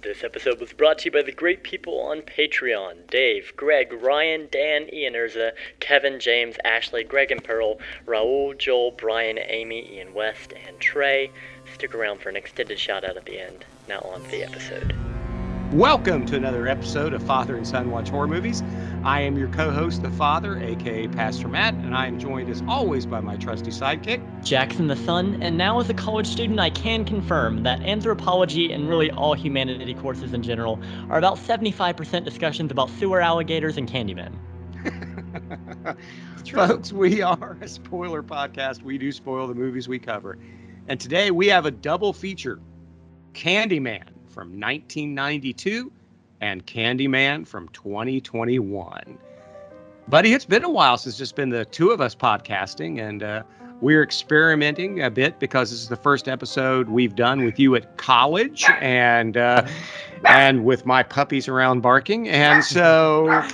This episode was brought to you by the great people on Patreon Dave, Greg, Ryan, Dan, Ian Urza, Kevin, James, Ashley, Greg and Pearl, Raul, Joel, Brian, Amy, Ian West, and Trey. Stick around for an extended shout out at the end. Now on to the episode. Welcome to another episode of Father and Son Watch Horror Movies. I am your co host, the Father, aka Pastor Matt, and I am joined as always by my trusty sidekick, Jackson the Son. And now, as a college student, I can confirm that anthropology and really all humanity courses in general are about 75% discussions about sewer alligators and Candyman. Folks, we are a spoiler podcast. We do spoil the movies we cover. And today we have a double feature Candyman from 1992 and Candyman from 2021. Buddy, it's been a while since it's been the two of us podcasting, and uh, we're experimenting a bit because this is the first episode we've done with you at college, and uh, and with my puppies around barking, and so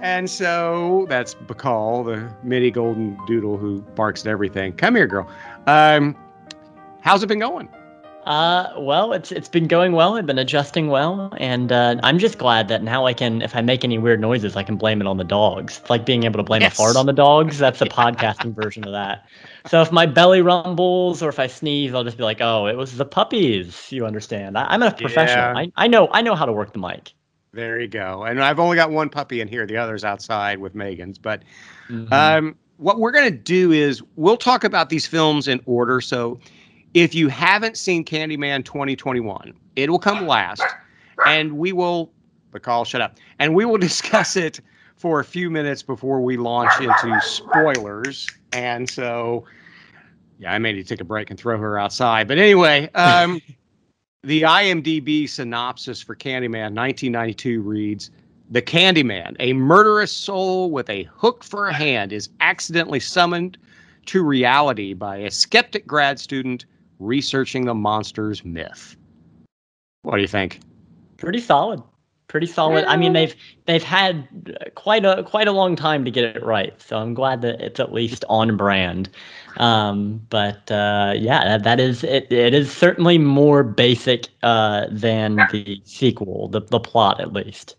and so that's Bacall, the mini golden doodle who barks at everything. Come here, girl. Um, how's it been going? Uh, well, it's it's been going well. I've been adjusting well, and uh, I'm just glad that now I can, if I make any weird noises, I can blame it on the dogs. It's like being able to blame yes. a fart on the dogs. That's the podcasting version of that. So if my belly rumbles or if I sneeze, I'll just be like, "Oh, it was the puppies." You understand? I, am a professional. Yeah. I, I know I know how to work the mic. There you go. And I've only got one puppy in here. The other's outside with Megan's. But mm-hmm. um, what we're gonna do is we'll talk about these films in order. So if you haven't seen Candyman 2021, it will come last, and we will. Bacall, shut up, and we will discuss it for a few minutes before we launch into spoilers. And so, yeah, I may need to take a break and throw her outside. But anyway, um, the IMDb synopsis for Candyman 1992 reads. The Candyman, a murderous soul with a hook for a hand, is accidentally summoned to reality by a skeptic grad student researching the monsters myth. What do you think? Pretty solid. Pretty solid. I mean, they've they've had quite a quite a long time to get it right, so I'm glad that it's at least on brand. Um, but uh, yeah, that, that is it. It is certainly more basic uh, than the sequel, the the plot at least.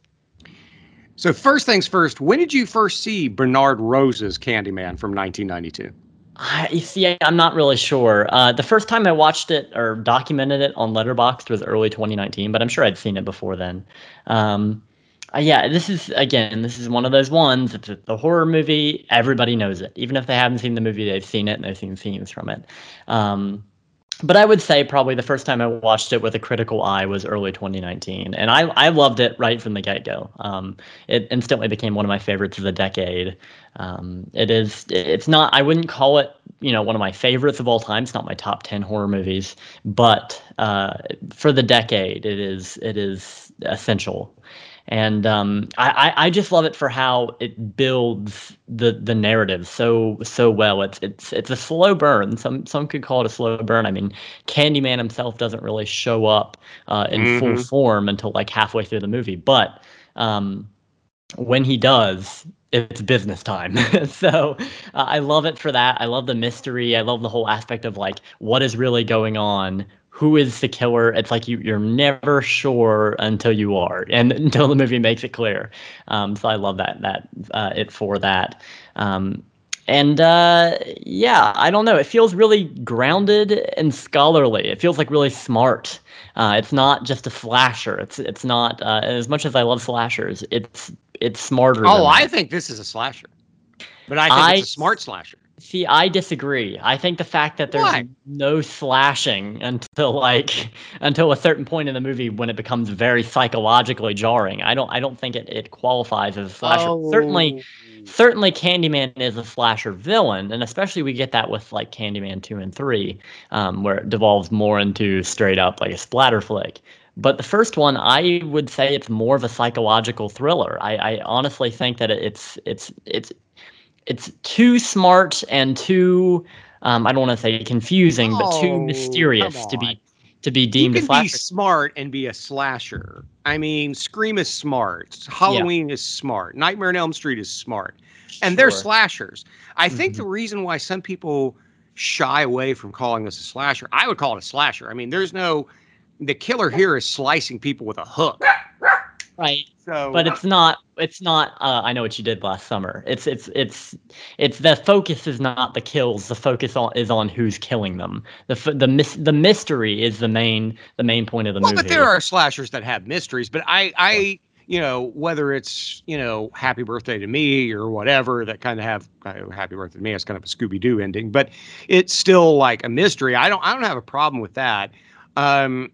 So first things first, when did you first see Bernard Rose's Candyman from 1992? I see. I'm not really sure. Uh, the first time I watched it or documented it on Letterboxd was early 2019, but I'm sure I'd seen it before then. Um, uh, yeah, this is again, this is one of those ones. It's a, a, horror movie. Everybody knows it, even if they haven't seen the movie, they've seen it and they've seen scenes from it. Um, but I would say probably the first time I watched it with a critical eye was early 2019, and I I loved it right from the get go. Um, it instantly became one of my favorites of the decade. Um, it is it's not I wouldn't call it you know one of my favorites of all time. It's not my top 10 horror movies, but uh, for the decade, it is it is essential and um, I, I just love it for how it builds the the narrative so so well. It's it's it's a slow burn. Some some could call it a slow burn. I mean, Candyman himself doesn't really show up uh, in mm-hmm. full form until like halfway through the movie, but um, when he does, it's business time. so uh, I love it for that. I love the mystery. I love the whole aspect of like what is really going on who is the killer. It's like you you're never sure until you are, and until the movie makes it clear. Um, so I love that that uh, it for that. Um, and uh, yeah, I don't know. It feels really grounded and scholarly. It feels like really smart. Uh, it's not just a slasher. It's it's not uh, as much as I love slashers. It's it's smarter. Oh, I think this is a slasher, but I think I, it's a smart slasher. See, I disagree. I think the fact that there's Why? no slashing until like until a certain point in the movie when it becomes very psychologically jarring. I don't I don't think it, it qualifies as a slasher. Oh. Certainly certainly Candyman is a slasher villain, and especially we get that with like Candyman 2 and 3, um, where it devolves more into straight up like a splatter flick. But the first one, I would say it's more of a psychological thriller. I, I honestly think that it's it's it's it's too smart and too um, I don't want to say confusing, oh, but too oh, mysterious to be to be deemed you can a slasher. be smart and be a slasher. I mean, Scream is smart. Halloween yeah. is smart. Nightmare on Elm Street is smart. And sure. they're slashers. I mm-hmm. think the reason why some people shy away from calling this a slasher, I would call it a slasher. I mean, there's no the killer here is slicing people with a hook. Right. So, but it's not. It's not. Uh, I know what you did last summer. It's it's it's it's the focus is not the kills. The focus on is on who's killing them. The the mis- the mystery is the main the main point of the well, movie. but there are slashers that have mysteries. But I I you know whether it's you know Happy Birthday to Me or whatever that kind of have uh, Happy Birthday to Me. It's kind of a Scooby Doo ending, but it's still like a mystery. I don't I don't have a problem with that. Um,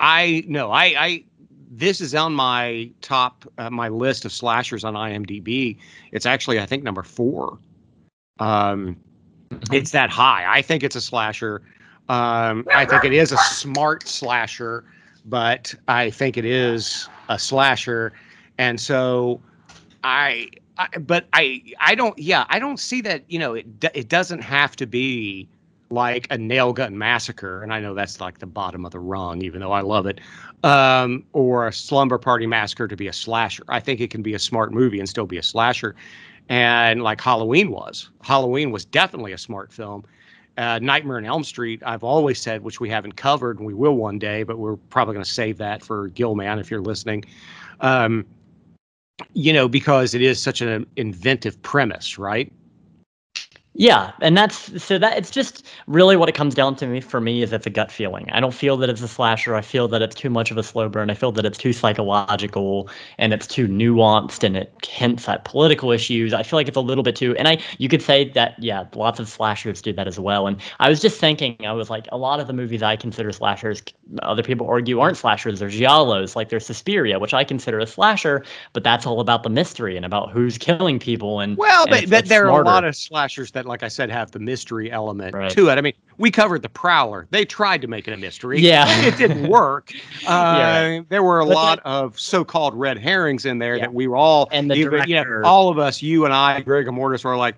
I no I I this is on my top uh, my list of slashers on IMDb. It's actually I think number four. Um, it's that high. I think it's a slasher. Um, I think it is a smart slasher, but I think it is a slasher, and so I. I but I I don't yeah I don't see that you know it it doesn't have to be like a nail gun massacre and I know that's like the bottom of the rung even though I love it um, or a slumber party massacre to be a slasher. I think it can be a smart movie and still be a slasher. And like Halloween was, Halloween was definitely a smart film. Uh, Nightmare on Elm Street, I've always said, which we haven't covered, and we will one day, but we're probably going to save that for Gilman if you're listening. Um, you know, because it is such an inventive premise, right? Yeah, and that's so that it's just really what it comes down to me for me is it's a gut feeling. I don't feel that it's a slasher. I feel that it's too much of a slow burn. I feel that it's too psychological and it's too nuanced and it hints at political issues. I feel like it's a little bit too and I you could say that yeah, lots of slashers do that as well. And I was just thinking, I was like a lot of the movies I consider slashers, other people argue aren't slashers. they're giallos, like there's Suspiria, which I consider a slasher, but that's all about the mystery and about who's killing people and well, and but, it's- but it's there are a lot of slashers that, like I said, have the mystery element Right. to it. I mean, we covered the Prowler. They tried to make it a mystery. Yeah. it didn't work. Uh, Yeah, There were a But lot of so-called red herrings in there Yeah. that we were all, And the even, you know, director- all of us, you and I, Greg and Mortis, were like,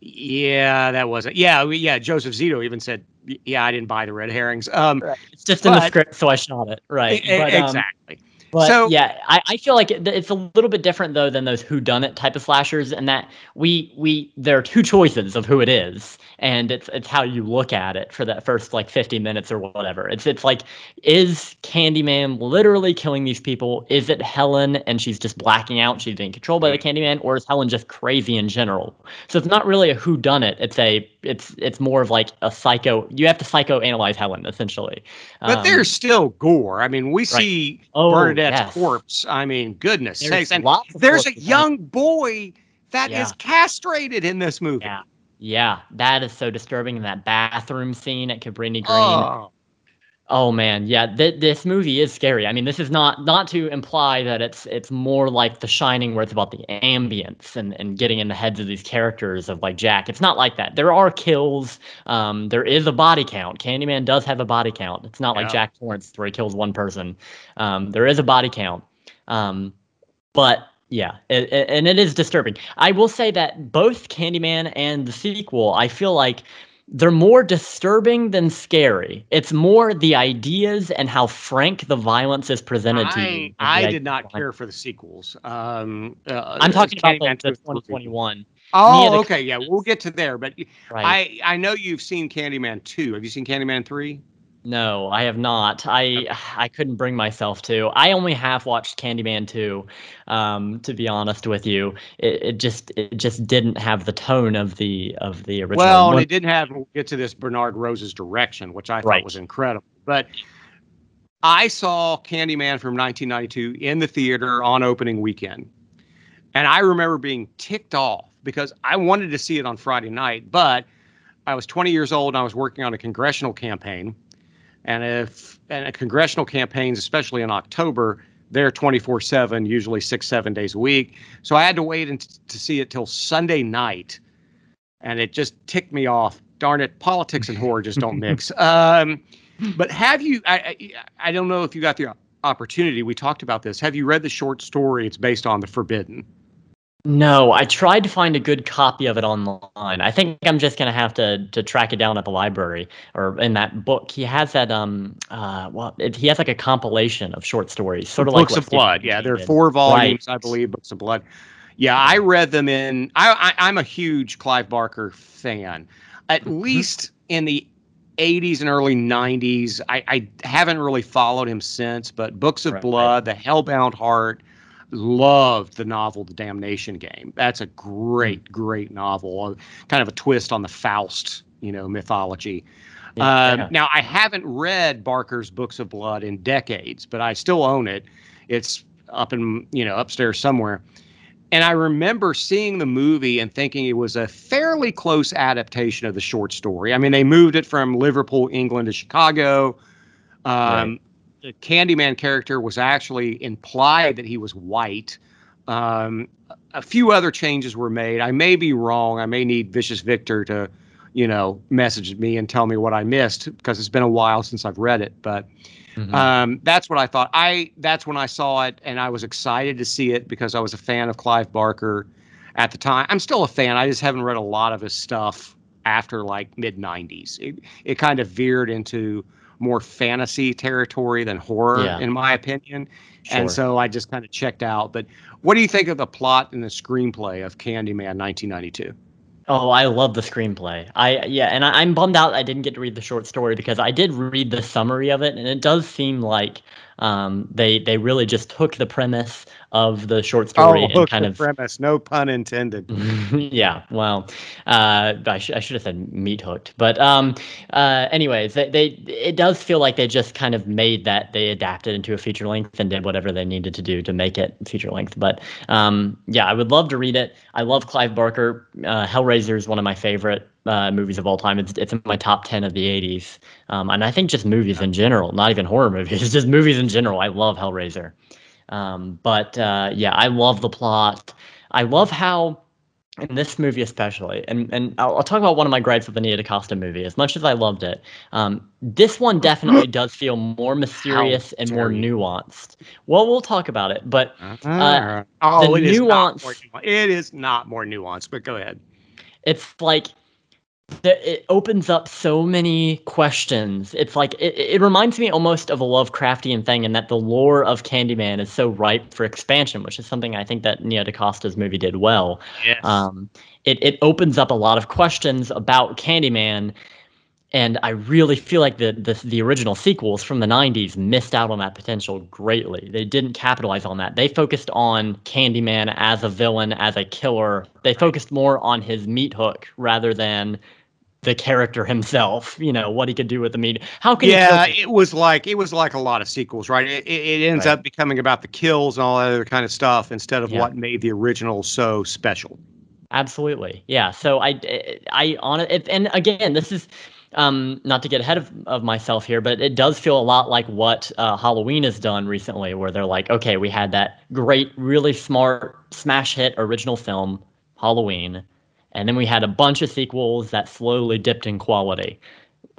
yeah, that wasn't. Yeah, we, yeah. Joseph Zito even said, yeah, I didn't buy the red herrings. Um, It's just in the script, so I shot it. Right. But, um, exactly. But So- yeah, I, I feel like it, it's a little bit different though than those who done it type of slashers, and that we we there are two choices of who it is, and it's it's how you look at it for that first like 50 minutes or whatever. It's it's like is Candyman literally killing these people? Is it Helen and she's just blacking out, she's being controlled by the Candyman, or is Helen just crazy in general? So it's not really a who done it. It's a it's it's more of like a psycho. You have to psychoanalyze Helen essentially. But Um, there's still gore. I mean, we see Oh, Bernadette's yes. corpse. I mean, goodness There's sakes. And there's a young boy that is Yeah. castrated in this movie. Yeah. Yeah, that is so disturbing. In that bathroom scene at Cabrini Green. Oh, Oh man, yeah, th- this movie is scary. I mean, this is not not to imply that it's it's more like The Shining, where it's about the ambience and and getting in the heads of these characters of like Jack. It's not like that. There are kills. Um, there is a body count. Candyman does have a body count. It's not like Jack Torrance where he kills one person. Um, there is a body count. Um, but yeah, it, it- and it is disturbing. I will say that both Candyman and the sequel, I feel like they're more disturbing than scary. It's more the ideas and how frank the violence is presented to you. I, the I did not care for the sequels. Um, uh, I'm talking about Candyman the, the 2 and 3. 2021. Oh, okay, yeah, we'll get to there. But Right? I, I know you've seen Candyman two. Have you seen Candyman three? No, I have not. I I couldn't bring myself to. I only have watched Candyman 2. Um, to be honest with you, it, it just it just didn't have the tone of the of the original. Well, and it didn't have. We'll get to this Bernard Rose's direction, which I thought Right. was incredible. But I saw Candyman from 1992 in the theater on opening weekend, and I remember being ticked off because I wanted to see it on Friday night, but I was 20 years old and I was working on a congressional campaign, and if and congressional campaigns, especially in October, they're 24/7, usually six seven days a week. So I had to wait and to see it till Sunday night, and it just ticked me off. Darn it, politics and horror just don't mix. Um, but have you? I, I I don't know if you got the opportunity. We talked about this. Have you read the short story? It's based on The Forbidden. No, I tried to find a good copy of it online. I think I'm just gonna have to to track it down at the library or in that book. He has that um uh well it, he has like a compilation of short stories, sort of like Books of Blood. Yeah, there are four volumes, Right. I believe. Books of Blood. Yeah, I read them in. I, I I'm a huge Clive Barker fan. At Mhm. least in the 80s and early 90s. I, I haven't really followed him since, but Books of right, Blood. The Hellbound Heart, loved the novel The Damnation Game. That's a great, great novel, kind of a twist on the Faust, you know, mythology. Yeah, um, yeah. Now, I haven't read Barker's Books of Blood in decades, but I still own it. It's up in, you know, upstairs somewhere. And I remember seeing the movie and thinking it was a fairly close adaptation of the short story. I mean, they moved it from Liverpool, England to Chicago. Um, right. The Candyman character was actually implied that he was white. Um, a few other changes were made. I may be wrong. I may need Vicious Victor to you know, message me and tell me what I missed because it's been a while since I've read it. But mm-hmm. um, that's what I thought. I that's when I saw it and I was excited to see it because I was a fan of Clive Barker at the time. I'm still a fan. I just haven't read a lot of his stuff after like mid 90s. It it kind of veered into more fantasy territory than horror, yeah. in my opinion. Sure. And so I just kind of checked out. But what do you think of the plot and the screenplay of Candyman 1992? Oh, I love the screenplay. I yeah, and I, am bummed out I didn't get to read the short story because I did read the summary of it, and it does seem like um, they they really just took the premise of the short story oh, and kind of premise, no pun intended. yeah, well, uh, I, sh- I should have said meat hooked, but um, uh, anyways, they, they it does feel like they just kind of made that they adapted into a feature length and did whatever they needed to do to make it feature length. But um, yeah, I would love to read it. I love Clive Barker. Uh, Hellraiser is one of my favorite uh, movies of all time. It's it's in my top ten of the '80s, um, and I think just movies in general, not even horror movies, just movies in general. I love Hellraiser. Um, but uh, yeah, I love the plot. I love how in this movie especially, and and I'll, I'll, talk about one of my gripes with the Nia DaCosta movie. As much as I loved it, um, this one definitely does feel more mysterious and more nuanced. Well, we'll talk about it, but uh, uh oh, the nuance. Is it is not more nuanced. But go ahead. It's like it opens up so many questions. It's like it, it reminds me almost of a Lovecraftian thing in that the lore of Candyman is so ripe for expansion, which is something I think that Nia DaCosta's movie did well. Yes. Um, it it opens up a lot of questions about Candyman, and I really feel like the the, the original sequels from the '90s missed out on that potential greatly. They didn't capitalize on that. They focused on Candyman as a villain, as a killer. They focused more on his meat hook rather than the character himself, you know, what he could do with the meat. How can Yeah, it was like it was like a lot of sequels, right? It, it ends right. up becoming about the kills and all that other kind of stuff instead of yeah. what made the original so special. Absolutely. Yeah. So I I on it and again, this is um, not to get ahead of, of myself here, but it does feel a lot like what uh, Halloween has done recently, where they're like, okay, we had that great, really smart smash hit original film, Halloween and then we had a bunch of sequels that slowly dipped in quality.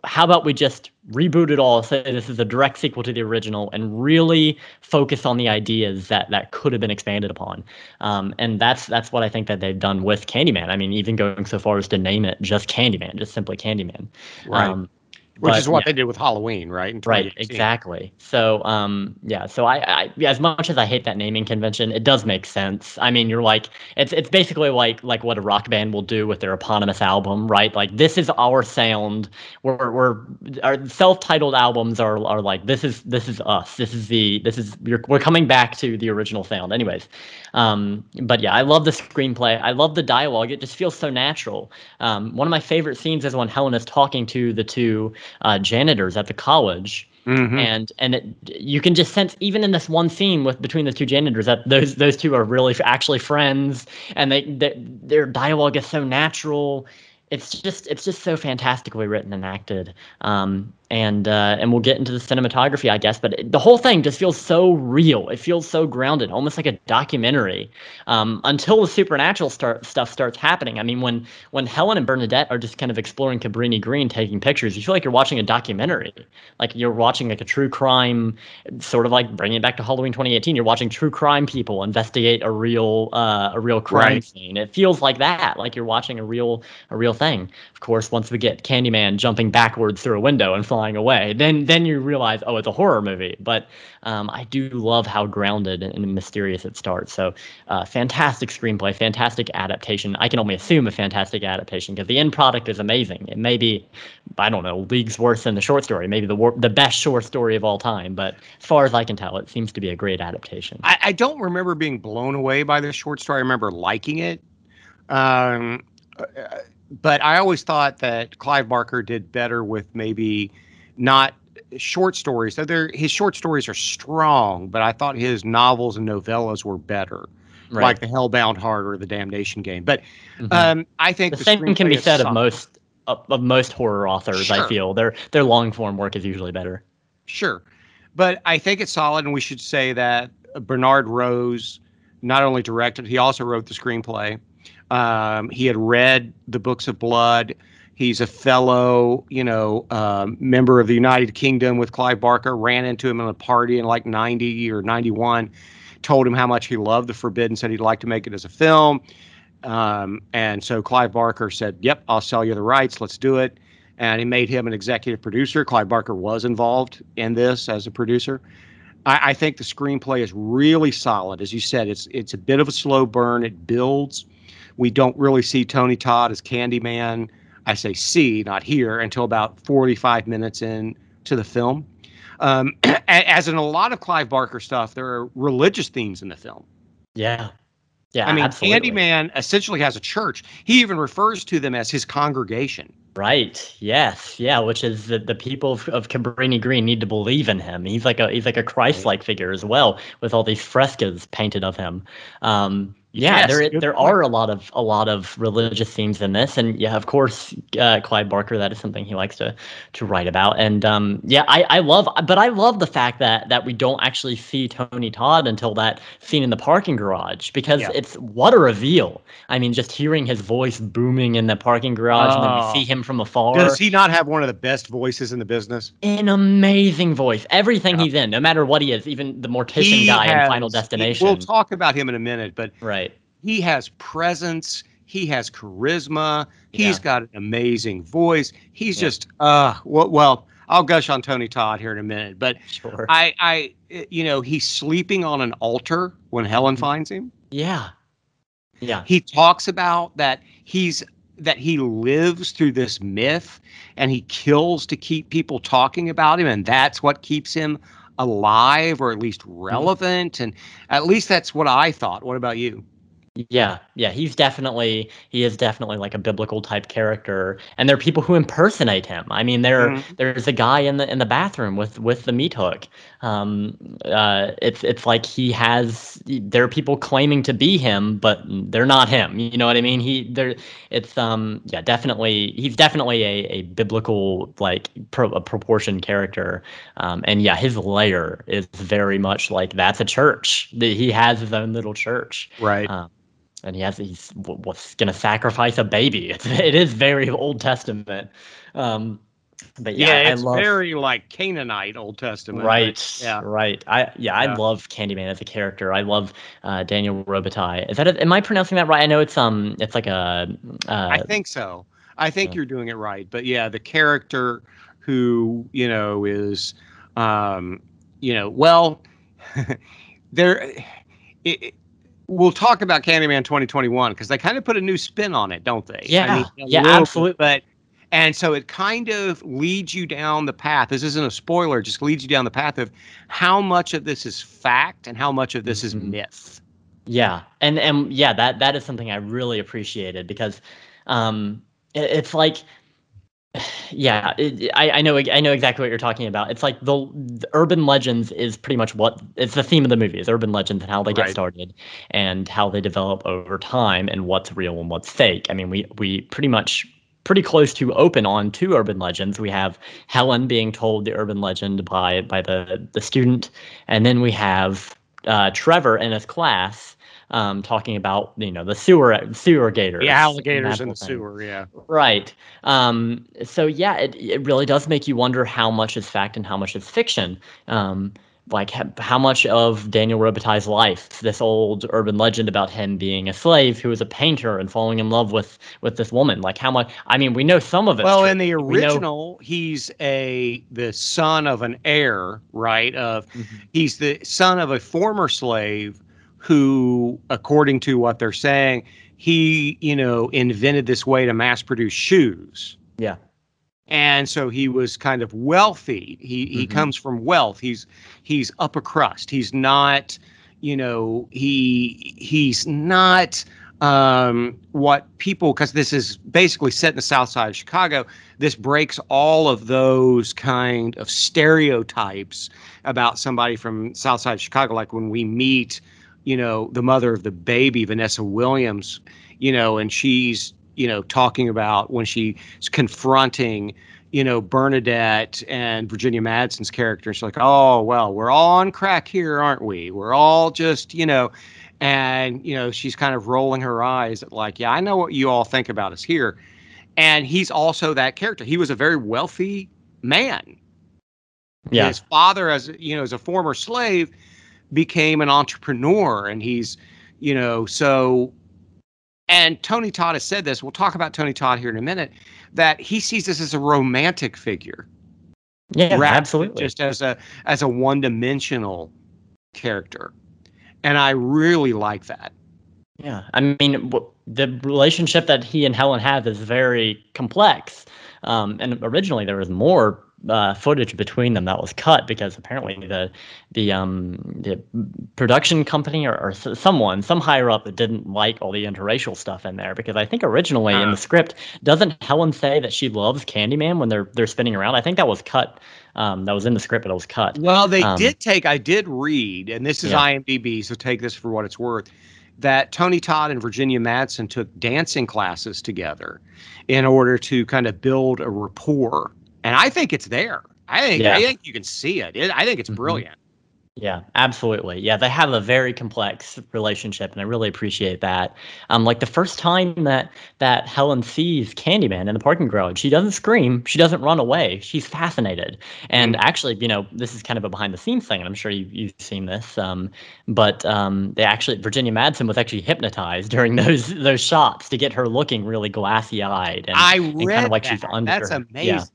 How about we just reboot it all, say this is a direct sequel to the original, and really focus on the ideas that that could have been expanded upon? Um, and that's that's what I think that they've done with Candyman. I mean, even going so far as to name it just Candyman, just simply Candyman. Right. Um, which but, is what yeah. they did with Halloween, right? Right, exactly. So, um, yeah. So I, I, as much as I hate that naming convention, it does make sense. I mean, you're like, it's it's basically like like what a rock band will do with their eponymous album, right? Like this is our sound. We're we're our self-titled albums are are like this is this is us. This is the this is we're coming back to the original sound. Anyways, um, but yeah, I love the screenplay. I love the dialogue. It just feels so natural. Um, one of my favorite scenes is when Helen is talking to the two uh, janitors at the college. Mm-hmm. And and it, you can just sense even in this one scene with between the two janitors that those those two are really actually friends, and they, they their dialogue is so natural. It's just it's just so fantastically written and acted. Um, and uh, and we'll get into the cinematography, I guess. But it, the whole thing just feels so real. It feels so grounded, almost like a documentary. Um, until the supernatural start stuff starts happening. I mean, when when Helen and Bernadette are just kind of exploring Cabrini Green, taking pictures, you feel like you're watching a documentary. Like you're watching like a true crime, sort of like bringing it back to Halloween 2018. You're watching true crime people investigate a real uh, a real crime right. scene. It feels like that, like you're watching a real a real thing. Of course, once we get Candyman jumping backwards through a window and flying flying away. Then then you realize, oh, it's a horror movie. But um, I do love how grounded and, mysterious it starts. So uh, fantastic screenplay, fantastic adaptation. I can only assume a fantastic adaptation because the end product is amazing. It may be, I don't know, leagues worse than the short story, maybe the the best short story of all time. But as far as I can tell, it seems to be a great adaptation. I, I don't remember being blown away by the short story. I remember liking it. Um, uh, but I always thought that Clive Barker did better with maybe not short stories. So his short stories are strong, but I thought his novels and novellas were better, right. like The Hellbound Heart or The Damnation Game. But mm-hmm. um, I think the, the same can be said of most of, of, most horror authors. Sure. I feel their their long form work is usually better. Sure, but I think it's solid, and we should say that Bernard Rose not only directed, he also wrote the screenplay. Um, he had read the books of blood. He's a fellow, you know, uh, member of the United Kingdom with Clive Barker. Ran into him in a party in like 90 or 91. Told him how much he loved The Forbidden, said he'd like to make it as a film. Um, and so Clive Barker said, Yep, I'll sell you the rights. Let's do it. And he made him an executive producer. Clive Barker was involved in this as a producer. I, I think the screenplay is really solid. As you said, it's it's a bit of a slow burn. It builds we don't really see Tony Todd as Candyman. I say see, not here, until about 45 minutes in to the film. Um, as in a lot of Clive Barker stuff, there are religious themes in the film. Yeah. Yeah. I mean, absolutely. Candyman essentially has a church. He even refers to them as his congregation. Right. Yes. Yeah. Which is that the people of, of Cabrini Green need to believe in him. He's like a he's like a Christ-like figure as well, with all these frescoes painted of him. Um, yeah, yes, there there point. are a lot of a lot of religious themes in this, and yeah, of course, uh, Clive Barker. That is something he likes to to write about, and um, yeah, I, I love, but I love the fact that that we don't actually see Tony Todd until that scene in the parking garage because yeah. it's what a reveal. I mean, just hearing his voice booming in the parking garage, oh. and then we oh. see him from afar. Does he not have one of the best voices in the business? An amazing voice. Everything yeah. he's in, no matter what he is, even the mortician he guy has, in Final Destination. He, we'll talk about him in a minute, but right he has presence. He has charisma. He's yeah. got an amazing voice. He's yeah. just uh well, well, I'll gush on Tony Todd here in a minute, but sure. I I you know, he's sleeping on an altar when Helen mm-hmm. finds him. Yeah. Yeah. He talks about that he's that he lives through this myth and he kills to keep people talking about him and that's what keeps him alive or at least mm-hmm. relevant and at least that's what I thought. What about you? Yeah, yeah, he's definitely he is definitely like a biblical type character, and there are people who impersonate him. I mean, there mm-hmm. there's a guy in the in the bathroom with with the meat hook. Um, uh, it's it's like he has there are people claiming to be him, but they're not him. You know what I mean? He there it's um yeah definitely he's definitely a, a biblical like pro, a proportion character, um, and yeah, his layer is very much like that's a church. He has his own little church, right? Um, and he has he's what's going to sacrifice a baby. It's, it is very Old Testament. Um, but yeah, yeah it's love, very like Canaanite Old Testament. Right. yeah. Right. I yeah, I love Candyman as a character. I love uh, Daniel Robitaille. Is that a, am I pronouncing that right? I know it's um it's like a. Uh, I think so. I think you're doing it right. But yeah, the character who you know is, um, you know, well, there. It, we'll talk about Candyman 2021 because they kind of put a new spin on it, don't they? Yeah, I mean, yeah, absolutely. But and so it kind of leads you down the path. This isn't a spoiler; just leads you down the path of how much of this is fact and how much of this mm-hmm. is myth. Yeah, and and yeah, that that is something I really appreciated because um, it, it's like yeah, it, I, I know I know exactly what you're talking about. It's like the, the, urban legends is pretty much what it's the theme of the movie is urban legends and how they get started and how they develop over time and what's real and what's fake. I mean, we we pretty much pretty close to open on two urban legends. We have Helen being told the urban legend by by the the student, and then we have uh, Trevor in his class um, talking about you know the sewer sewer gators, the alligators in the thing. sewer, yeah, right. Um, so yeah, it it really does make you wonder how much is fact and how much is fiction. Um, like how much of Daniel Robitaille's life, this old urban legend about him being a slave who was a painter and falling in love with with this woman, like how much? I mean, we know some of it. Well, true. in the original, know, he's a the son of an heir, right? Of mm-hmm. he's the son of a former slave who, according to what they're saying, he you know invented this way to mass produce shoes. Yeah. And so he was kind of wealthy. He he mm-hmm. comes from wealth. He's he's upper crust. He's not you know he he's not um, what people because this is basically set in the south side of chicago. This breaks all of those kind of stereotypes about somebody from south side of chicago like when we meet you know the mother of the baby vanessa williams you know and she's you know, talking about when she's confronting, you know, Bernadette and Virginia Madsen's character. She's like, oh, well, we're all on crack here, aren't we? We're all just, you know, and, you know, she's kind of rolling her eyes at, like, yeah, I know what you all think about us here. And he's also that character. He was a very wealthy man. Yeah. His father, as you know, as a former slave, became an entrepreneur, and he's, you know, so and Tony Todd has said this. We'll talk about Tony Todd here in a minute. That he sees this as a romantic figure. Yeah, absolutely. Just as a as a one dimensional character, and I really like that. Yeah, I mean, the relationship that he and Helen have is very complex. Um, and originally there was more uh, footage between them that was cut because apparently the the um the production company or, or someone some higher up that didn't like all the interracial stuff in there because I think originally uh. in the uh. script doesn't Helen say that she loves Candyman when they're they're spinning around I think that was cut um, that was in the script but it was cut well they um, did take I did read and this is yeah. IMDb so take this for what it's worth that Tony Todd and Virginia Madsen took dancing classes together in order to kind of build a rapport and I think it's there. I think yeah. I think you can see it. it I think it's mm-hmm. brilliant. Yeah, absolutely. Yeah, they have a very complex relationship, and I really appreciate that. Um, like the first time that that Helen sees Candyman in the parking garage, she doesn't scream, she doesn't run away, she's fascinated. And mm. actually, you know, this is kind of a behind the scenes thing, and I'm sure you, you've seen this. Um, but um, they actually Virginia Madsen was actually hypnotized during those those shots to get her looking really glassy eyed and, I read and kind of like that. she's under. That's amazing. Yeah.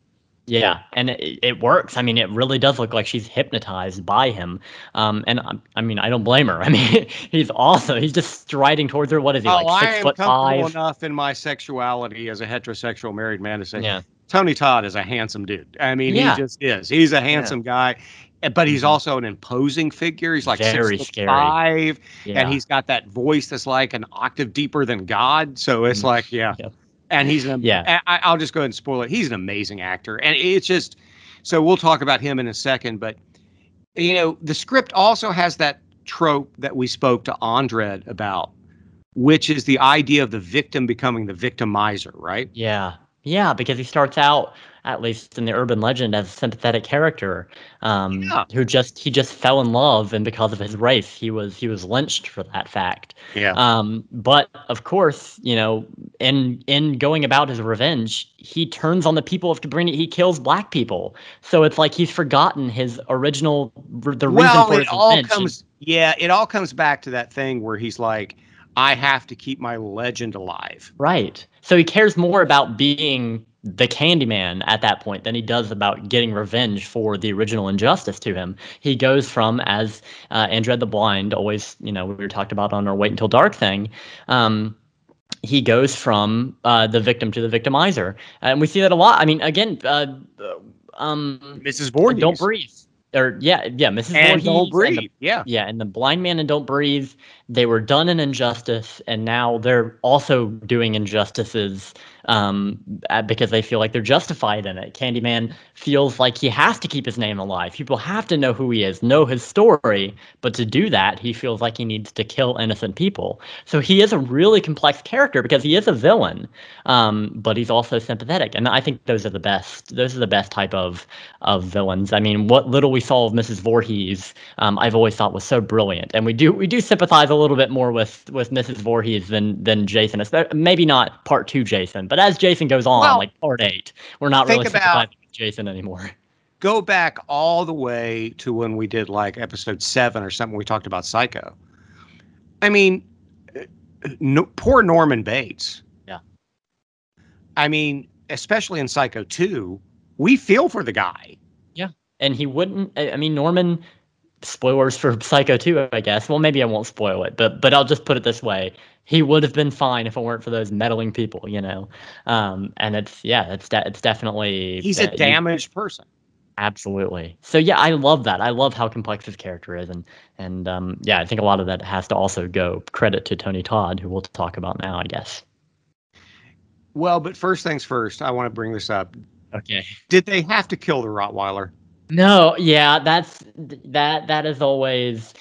Yeah, and it, it works. I mean, it really does look like she's hypnotized by him. Um, and I, I mean, I don't blame her. I mean, he's awesome. He's just striding towards her. What is he oh, like? Six I am foot comfortable five? enough in my sexuality as a heterosexual married man to say, yeah. Tony Todd is a handsome dude. I mean, yeah. he just is. He's a handsome yeah. guy eh, but he's mm-hmm. also an imposing figure. He's like Very six foot five, yeah. and he's got that voice that's like an octave deeper than God. So it's mm-hmm. like, yeah, yep and he's an yeah. I, will just go ahead and spoil it. He's an amazing actor, and it's just so we'll talk about him in a second. But you know, the script also has that trope that we spoke to Andred about, which is the idea of the victim becoming the victimizer, right? Yeah, yeah, because he starts out at least in the urban legend, as a sympathetic character um, yeah. who just he just fell in love, and because of his race, he was he was lynched for that fact. Yeah. Um, but of course, you know, in in going about his revenge, he turns on the people of Cabrini. He kills black people, so it's like he's forgotten his original the well, reason for it all comes. Yeah, it all comes back to that thing where he's like. I have to keep my legend alive. Right. So he cares more about being the Candyman at that point than he does about getting revenge for the original injustice to him. He goes from, as uh, Andred the Blind always, you know, we were talked about on our Wait Until Dark thing. Um, he goes from uh, the victim to the victimizer, and we see that a lot. I mean, again, uh, um, Mrs. Voorhees. Don't breathe or yeah, yeah, Mrs. And Voorhees, Don't Breathe. The, yeah, yeah, and the Blind Man and Don't Breathe. They were done an injustice, and now they're also doing injustices um, because they feel like they're justified in it. Candyman feels like he has to keep his name alive. People have to know who he is, know his story, but to do that, he feels like he needs to kill innocent people. So he is a really complex character because he is a villain, um, but he's also sympathetic, and I think those are the best. Those are the best type of of villains. I mean, what little we saw of Mrs. Voorhees, um, I've always thought was so brilliant, and we do we do sympathize a little bit more with with Mrs. Voorhees than than Jason. Maybe not part two Jason, but as Jason goes on, well, like part eight, we're not really about, Jason anymore. go back all the way to when we did like episode seven or something. We talked about Psycho. I mean, uh, no, poor Norman Bates. Yeah. I mean, especially in Psycho 2, we feel for the guy. Yeah. And he wouldn't, I mean, Norman, spoilers for Psycho 2, I guess. Well, maybe I won't spoil it, but but I'll just put it this way. He would have been fine if it weren't for those meddling people, you know. Um, and it's yeah, it's de- it's definitely he's a damaged person. Absolutely. So yeah, I love that. I love how complex his character is, and and um, yeah, I think a lot of that has to also go credit to Tony Todd, who we'll talk about now, I guess. Well, but first things first, I want to bring this up. Okay. Did they have to kill the Rottweiler? No. Yeah, that's that. That is always.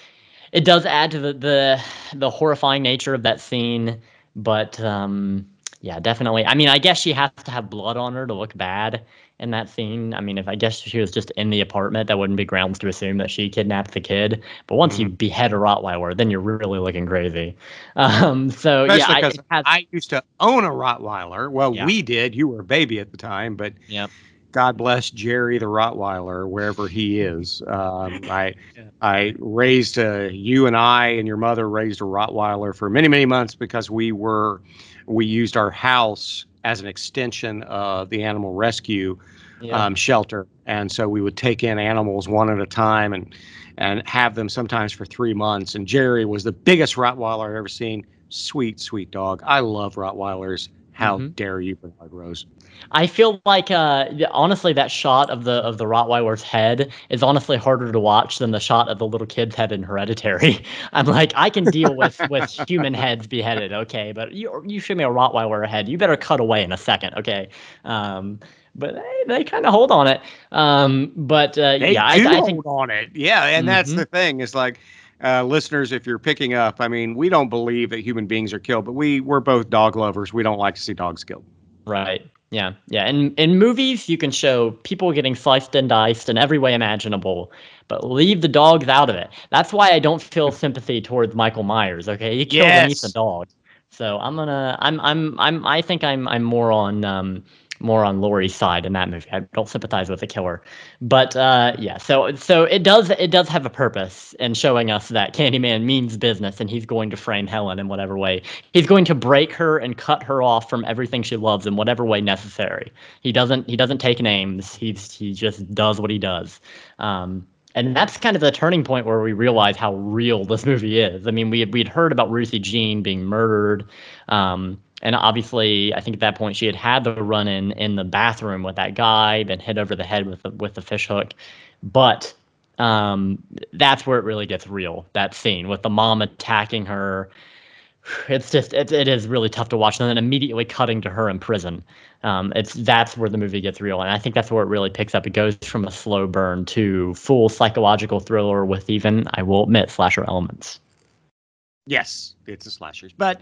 It does add to the the, the horrifying nature of that scene, but um, yeah, definitely. I mean, I guess she has to have blood on her to look bad in that scene. I mean, if I guess she was just in the apartment, that wouldn't be grounds to assume that she kidnapped the kid. But once mm-hmm. you behead a Rottweiler, then you're really looking crazy. Um, so Especially yeah, I, has, I, used to own a Rottweiler. Well, yeah. we did. You were a baby at the time, but yep. God bless Jerry the Rottweiler wherever he is. Um, I yeah. I raised a you and I and your mother raised a Rottweiler for many many months because we were we used our house as an extension of the animal rescue yeah. um, shelter, and so we would take in animals one at a time and and have them sometimes for three months. And Jerry was the biggest Rottweiler I've ever seen. Sweet, sweet dog. I love Rottweilers. How mm-hmm. dare you, Bernard Rose? I feel like uh, honestly that shot of the of the Rottweiler's head is honestly harder to watch than the shot of the little kid's head in Hereditary. I'm like I can deal with with human heads beheaded, okay, but you you show me a Rottweiler head, you better cut away in a second, okay. Um, but they, they kind of hold on it. Um, but uh, yeah, I, I think on it. Yeah, and mm-hmm. that's the thing. Is like uh, listeners, if you're picking up, I mean, we don't believe that human beings are killed, but we we're both dog lovers. We don't like to see dogs killed. Right. Yeah. Yeah. In in movies, you can show people getting sliced and diced in every way imaginable, but leave the dogs out of it. That's why I don't feel sympathy towards Michael Myers. Okay, he killed yes. an Ethan dog. So I'm gonna. I'm. I'm. I'm. I think I'm. I'm more on. Um, more on Laurie's side in that movie. I don't sympathize with the killer, but uh, yeah. So so it does it does have a purpose in showing us that Candyman means business, and he's going to frame Helen in whatever way. He's going to break her and cut her off from everything she loves in whatever way necessary. He doesn't he doesn't take names. He's he just does what he does. Um, and that's kind of the turning point where we realize how real this movie is. I mean, we we'd heard about Ruthie Jean being murdered, um, and obviously, I think at that point she had had the run in in the bathroom with that guy, been hit over the head with the, with the fish hook. But um, that's where it really gets real. That scene with the mom attacking her. It's just it, it is really tough to watch, and then immediately cutting to her in prison. Um, it's that's where the movie gets real, and I think that's where it really picks up. It goes from a slow burn to full psychological thriller with even, I will admit, slasher elements. Yes, it's a slasher, but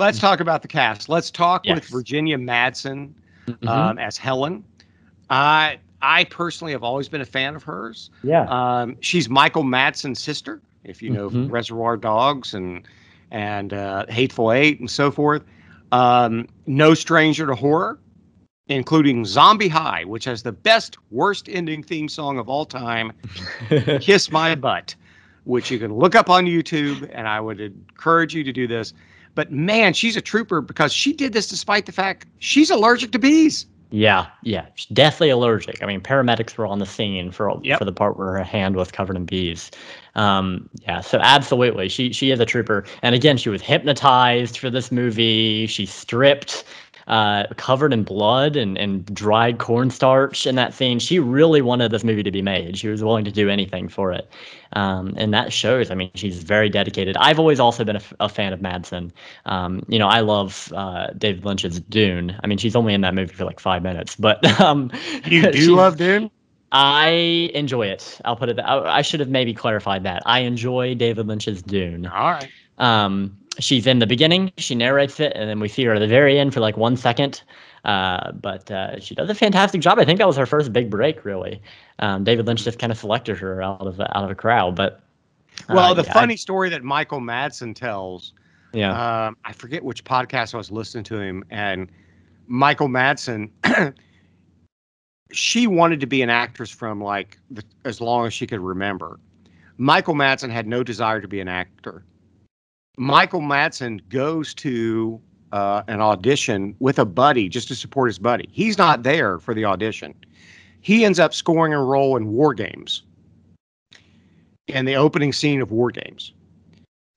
let's talk about the cast. Let's talk yes. with Virginia Madsen mm-hmm. um, as Helen. I I personally have always been a fan of hers. Yeah. Um, she's Michael Madsen's sister, if you know mm-hmm. Reservoir Dogs and and uh, Hateful Eight and so forth. Um, no stranger to horror, including Zombie High, which has the best worst ending theme song of all time, "Kiss My Butt," which you can look up on YouTube, and I would encourage you to do this. But man, she's a trooper because she did this despite the fact she's allergic to bees. Yeah, yeah, she's deathly allergic. I mean, paramedics were on the scene for yep. for the part where her hand was covered in bees. Um, yeah, so absolutely, she she is a trooper. And again, she was hypnotized for this movie. She stripped uh, covered in blood and, and dried cornstarch in that scene. She really wanted this movie to be made. She was willing to do anything for it. Um, and that shows. I mean, she's very dedicated. I've always also been a, a fan of Madsen. Um, you know, I love uh, David Lynch's Dune. I mean, she's only in that movie for like five minutes, but um, you do love Dune. I enjoy it. I'll put it. I, I should have maybe clarified that. I enjoy David Lynch's Dune. All right. Um, she's in the beginning, she narrates it, and then we see her at the very end for like one second. Uh, but uh, she does a fantastic job. I think that was her first big break, really. Um, David Lynch just kind of selected her out of out of a crowd. But uh, well, the yeah, funny I, story that Michael Madsen tells. Yeah. Um, I forget which podcast I was listening to him, and Michael Madsen. she wanted to be an actress from like the, as long as she could remember. Michael Madsen had no desire to be an actor. Michael Madsen goes to uh, an audition with a buddy just to support his buddy. He's not there for the audition. He ends up scoring a role in War Games, and the opening scene of War Games,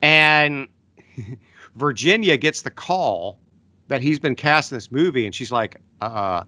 and Virginia gets the call that he's been cast in this movie, and she's like, "Uh,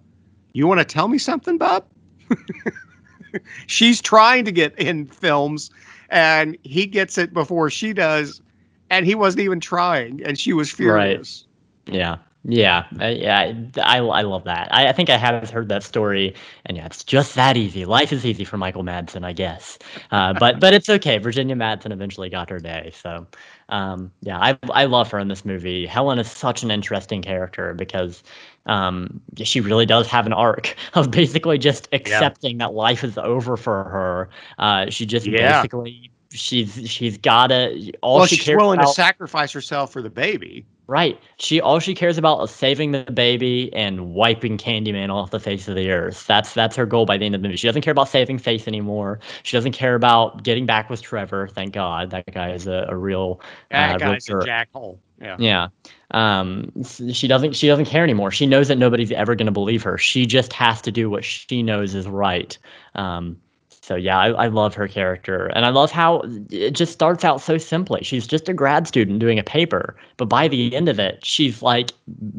you want to tell me something, Bob?" she's trying to get in films, and he gets it before she does, and he wasn't even trying, and she was furious. Right. Yeah. Yeah, uh, yeah, I, I love that. I, I think I have heard that story, and yeah, it's just that easy. Life is easy for Michael Madsen, I guess. Uh, but but it's okay. Virginia Madsen eventually got her day. So um, yeah, I I love her in this movie. Helen is such an interesting character because um, she really does have an arc of basically just accepting yeah. that life is over for her. Uh, she just yeah. basically she's she's gotta all well, she she's willing about, to sacrifice herself for the baby. Right. She all she cares about is saving the baby and wiping Candyman off the face of the earth. That's that's her goal by the end of the movie. She doesn't care about saving Faith anymore. She doesn't care about getting back with Trevor. Thank God that guy is a, a real that uh, guy's a jackhole. Yeah. Yeah. Um, she doesn't she doesn't care anymore. She knows that nobody's ever going to believe her. She just has to do what she knows is right. Um, so yeah, I, I, love her character, and I love how it just starts out so simply. She's just a grad student doing a paper, but by the end of it, she's like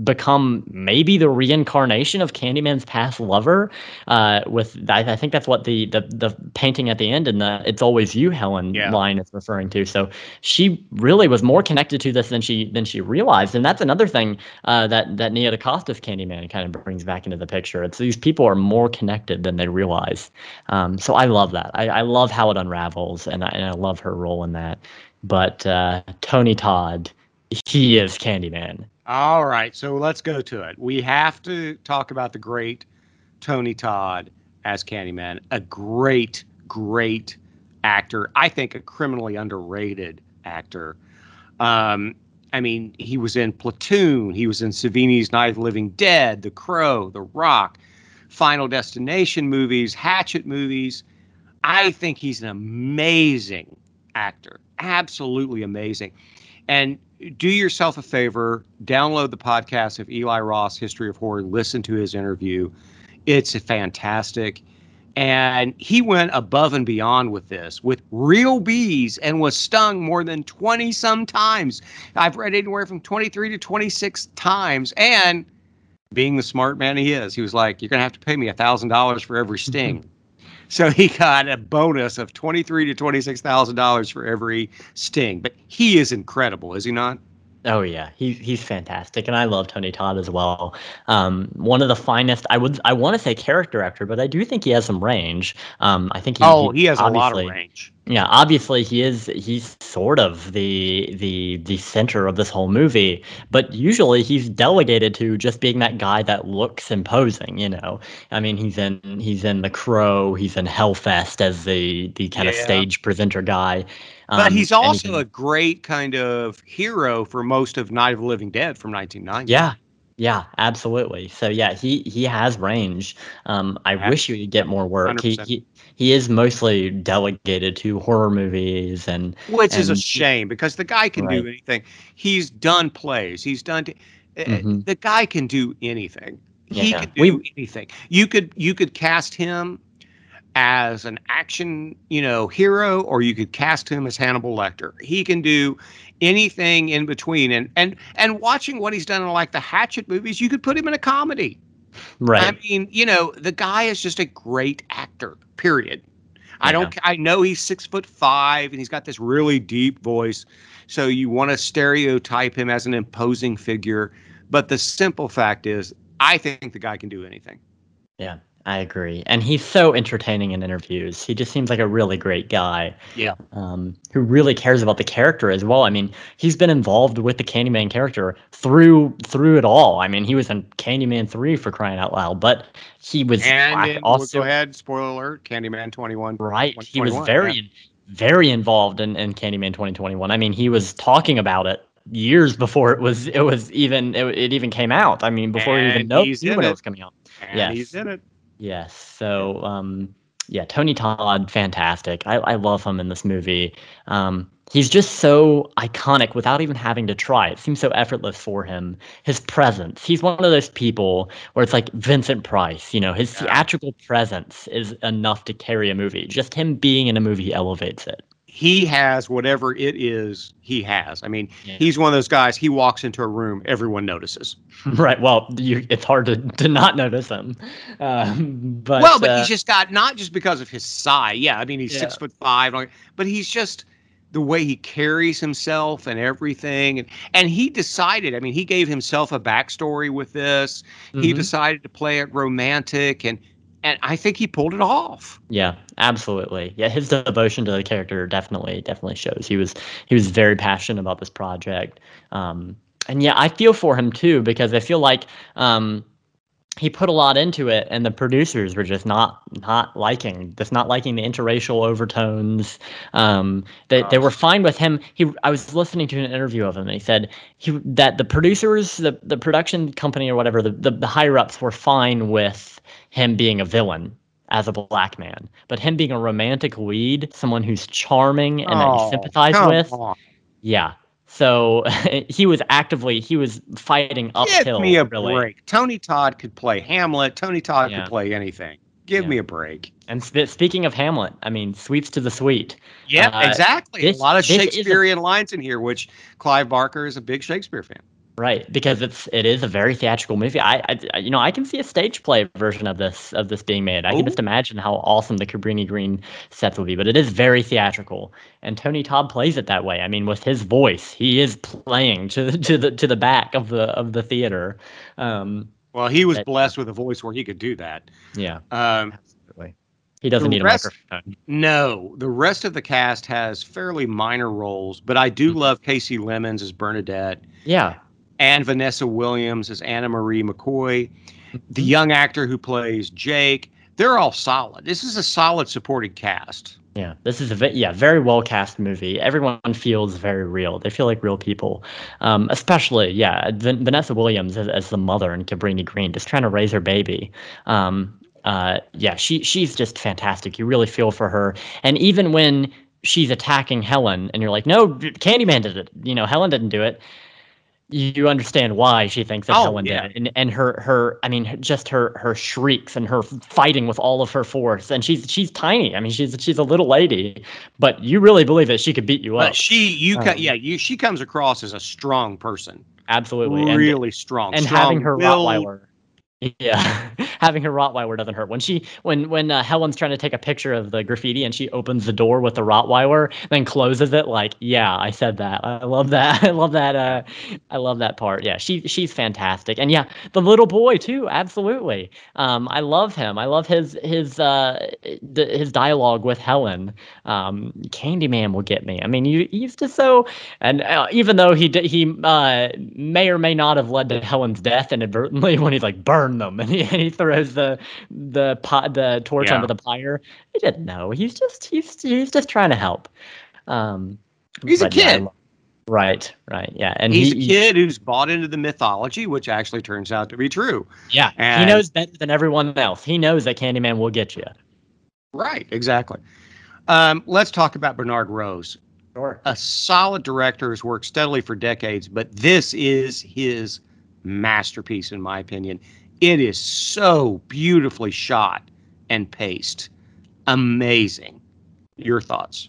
become maybe the reincarnation of Candyman's past lover. Uh, with I, I, think that's what the, the the painting at the end and the "It's always you, Helen" yeah. line is referring to. So she really was more connected to this than she than she realized, and that's another thing uh, that that Nia DaCosta's Candyman kind of brings back into the picture. It's these people are more connected than they realize. Um, so I love that. I, I love how it unravels, and I, and I love her role in that. But uh, Tony Todd, he is Candyman. All right, so let's go to it. We have to talk about the great Tony Todd as Candyman. A great, great actor. I think a criminally underrated actor. Um, I mean, he was in Platoon. He was in Savini's Night of the Living Dead, The Crow, The Rock, Final Destination movies, Hatchet movies. I think he's an amazing actor, absolutely amazing. And do yourself a favor, download the podcast of Eli Roth, History of Horror, listen to his interview. It's fantastic. And he went above and beyond with this, with real bees, and was stung more than 20 some times. I've read anywhere from 23 to 26 times. And being the smart man he is, he was like, You're going to have to pay me $1,000 for every sting. So he got a bonus of twenty three to twenty six thousand dollars for every sting. But he is incredible, is he not? Oh yeah, he's he's fantastic, and I love Tony Todd as well. Um, one of the finest. I would I want to say character actor, but I do think he has some range. Um, I think he, oh he, he has a lot of range. Yeah, obviously he is he's sort of the the the center of this whole movie, but usually he's delegated to just being that guy that looks imposing, you know. I mean, he's in he's in The Crow, he's in Hellfest as the the kind yeah. of stage presenter guy. Um, but he's also a great kind of hero for most of Night of the Living Dead from 1990. Yeah, yeah, absolutely. So yeah, he he has range. Um, I wish he would get more work. He, he he is mostly delegated to horror movies and which and, is a shame because the guy can right. do anything. He's done plays. He's done. T- eh, eh, mm-hmm. The guy can do anything. Yeah. He can do we, anything. You could you could cast him as an action, you know, hero, or you could cast him as Hannibal Lecter. He can do anything in between. And and and watching what he's done in like the Hatchet movies, you could put him in a comedy. Right. I mean, you know, the guy is just a great actor. Period. I don't. I know he's six foot five and he's got this really deep voice, so you want to stereotype him as an imposing figure. But the simple fact is, I think the guy can do anything. Yeah. I agree, and he's so entertaining in interviews. He just seems like a really great guy. Yeah. Um, who really cares about the character as well. I mean, he's been involved with the Candyman character through through it all. I mean, he was in Candyman three for crying out loud, but he was and also. We'll go ahead. Spoiler alert: Candyman twenty one. Right. He was very yeah. very involved in, in Candyman twenty twenty one. I mean, he was talking about it years before it was it was even it, it even came out. I mean, before and he even knew when it. it was coming out. And yes. he's in it. Yes. So, um, yeah, Tony Todd, fantastic. I, I love him in this movie. Um, he's just so iconic without even having to try. It seems so effortless for him. His presence. He's one of those people where it's like Vincent Price. You know, his theatrical presence is enough to carry a movie. Just him being in a movie elevates it he has whatever it is he has. I mean, yeah. he's one of those guys. He walks into a room, everyone notices. Right. Well, you, it's hard to, to not notice him. Um, but well, but uh, he's just got not just because of his size. Yeah, I mean, he's yeah. six foot five, but he's just the way he carries himself and everything. And and he decided. I mean, he gave himself a backstory with this. Mm-hmm. He decided to play it romantic and and I think he pulled it off. Yeah, absolutely. Yeah, his devotion to the character definitely definitely shows. He was he was very passionate about this project. Um, and yeah, I feel for him too because I feel like um, he put a lot into it, and the producers were just not not liking just not liking the interracial overtones. Um, they they were fine with him. He I was listening to an interview of him, and he said he that the producers, the the production company or whatever, the the, the higher ups were fine with him being a villain as a black man, but him being a romantic lead, someone who's charming and oh, that you oh, sympathize with. On. Yeah. So he was actively he was fighting uphill. Give me a really. break. Tony Todd could play Hamlet. Tony Todd yeah. could play anything. Give yeah. me a break. And sp- speaking of Hamlet, I mean, sweeps to the sweet. Yeah, uh, exactly. This, a lot of Shakespearean a, lines in here, which Clive Barker is a big Shakespeare fan. Right, because it's it is a very theatrical movie. I, I, you know I can see a stage play version of this of this being made. I Ooh. can just imagine how awesome the Cabrini Green sets will be. But it is very theatrical, and Tony Todd plays it that way. I mean, with his voice, he is playing to to the to the back of the of the theater. Um, well, he was blessed with a voice where he could do that. Yeah, um, absolutely. He doesn't need rest, a microphone. No, the rest of the cast has fairly minor roles, but I do mm-hmm. love Kasi Lemmons as Bernadette. Yeah and Vanessa Williams as Anna Marie McCoy, the mm-hmm. young actor who plays Jake. They're all solid. This is a solid supporting cast. Yeah, this is a yeah very well cast movie. Everyone feels very real. They feel like real people, um, especially yeah v- Vanessa Williams as, as, the mother and Cabrini Green, just trying to raise her baby. Um, uh, yeah, she she's just fantastic. You really feel for her, and even when she's attacking Helen, and you're like, no, Candyman did it. You know, Helen didn't do it you understand why she thinks that oh, Helen yeah. did, and and her her I mean just her her shrieks and her fighting with all of her force, and she's she's tiny. I mean she's she's a little lady, but you really believe that she could beat you but up. She you um, yeah you she comes across as a strong person, absolutely, really and, strong, and strong having her will, Rottweiler yeah, having her Rottweiler doesn't hurt. When she when when uh, Helen's trying to take a picture of the graffiti and she opens the door with the Rottweiler, then closes it like, yeah, I said that. I love that. I love that. Uh, I love that part. Yeah, she she's fantastic, and yeah, the little boy too. Absolutely. Um, I love him. I love his his uh the, his dialogue with Helen. Um, Candyman will get me. I mean, you he's just so, and uh, even though he he uh may or may not have led to Helen's death inadvertently when he's like burn burn them, and he, and he throws the the pot the torch yeah. onto the pyre. He didn't know. He's just he's he's just trying to help. Um, he's a kid. Right, right, yeah, and he's he, a kid who's bought into the mythology, which actually turns out to be true. Yeah, and he knows better than everyone else. He knows that Candyman will get you. Right, exactly. Um, let's talk about Bernard Rose. Sure. A solid director who's worked steadily for decades, but this is his masterpiece, in my opinion. It is so beautifully shot and paced. Amazing. Your thoughts?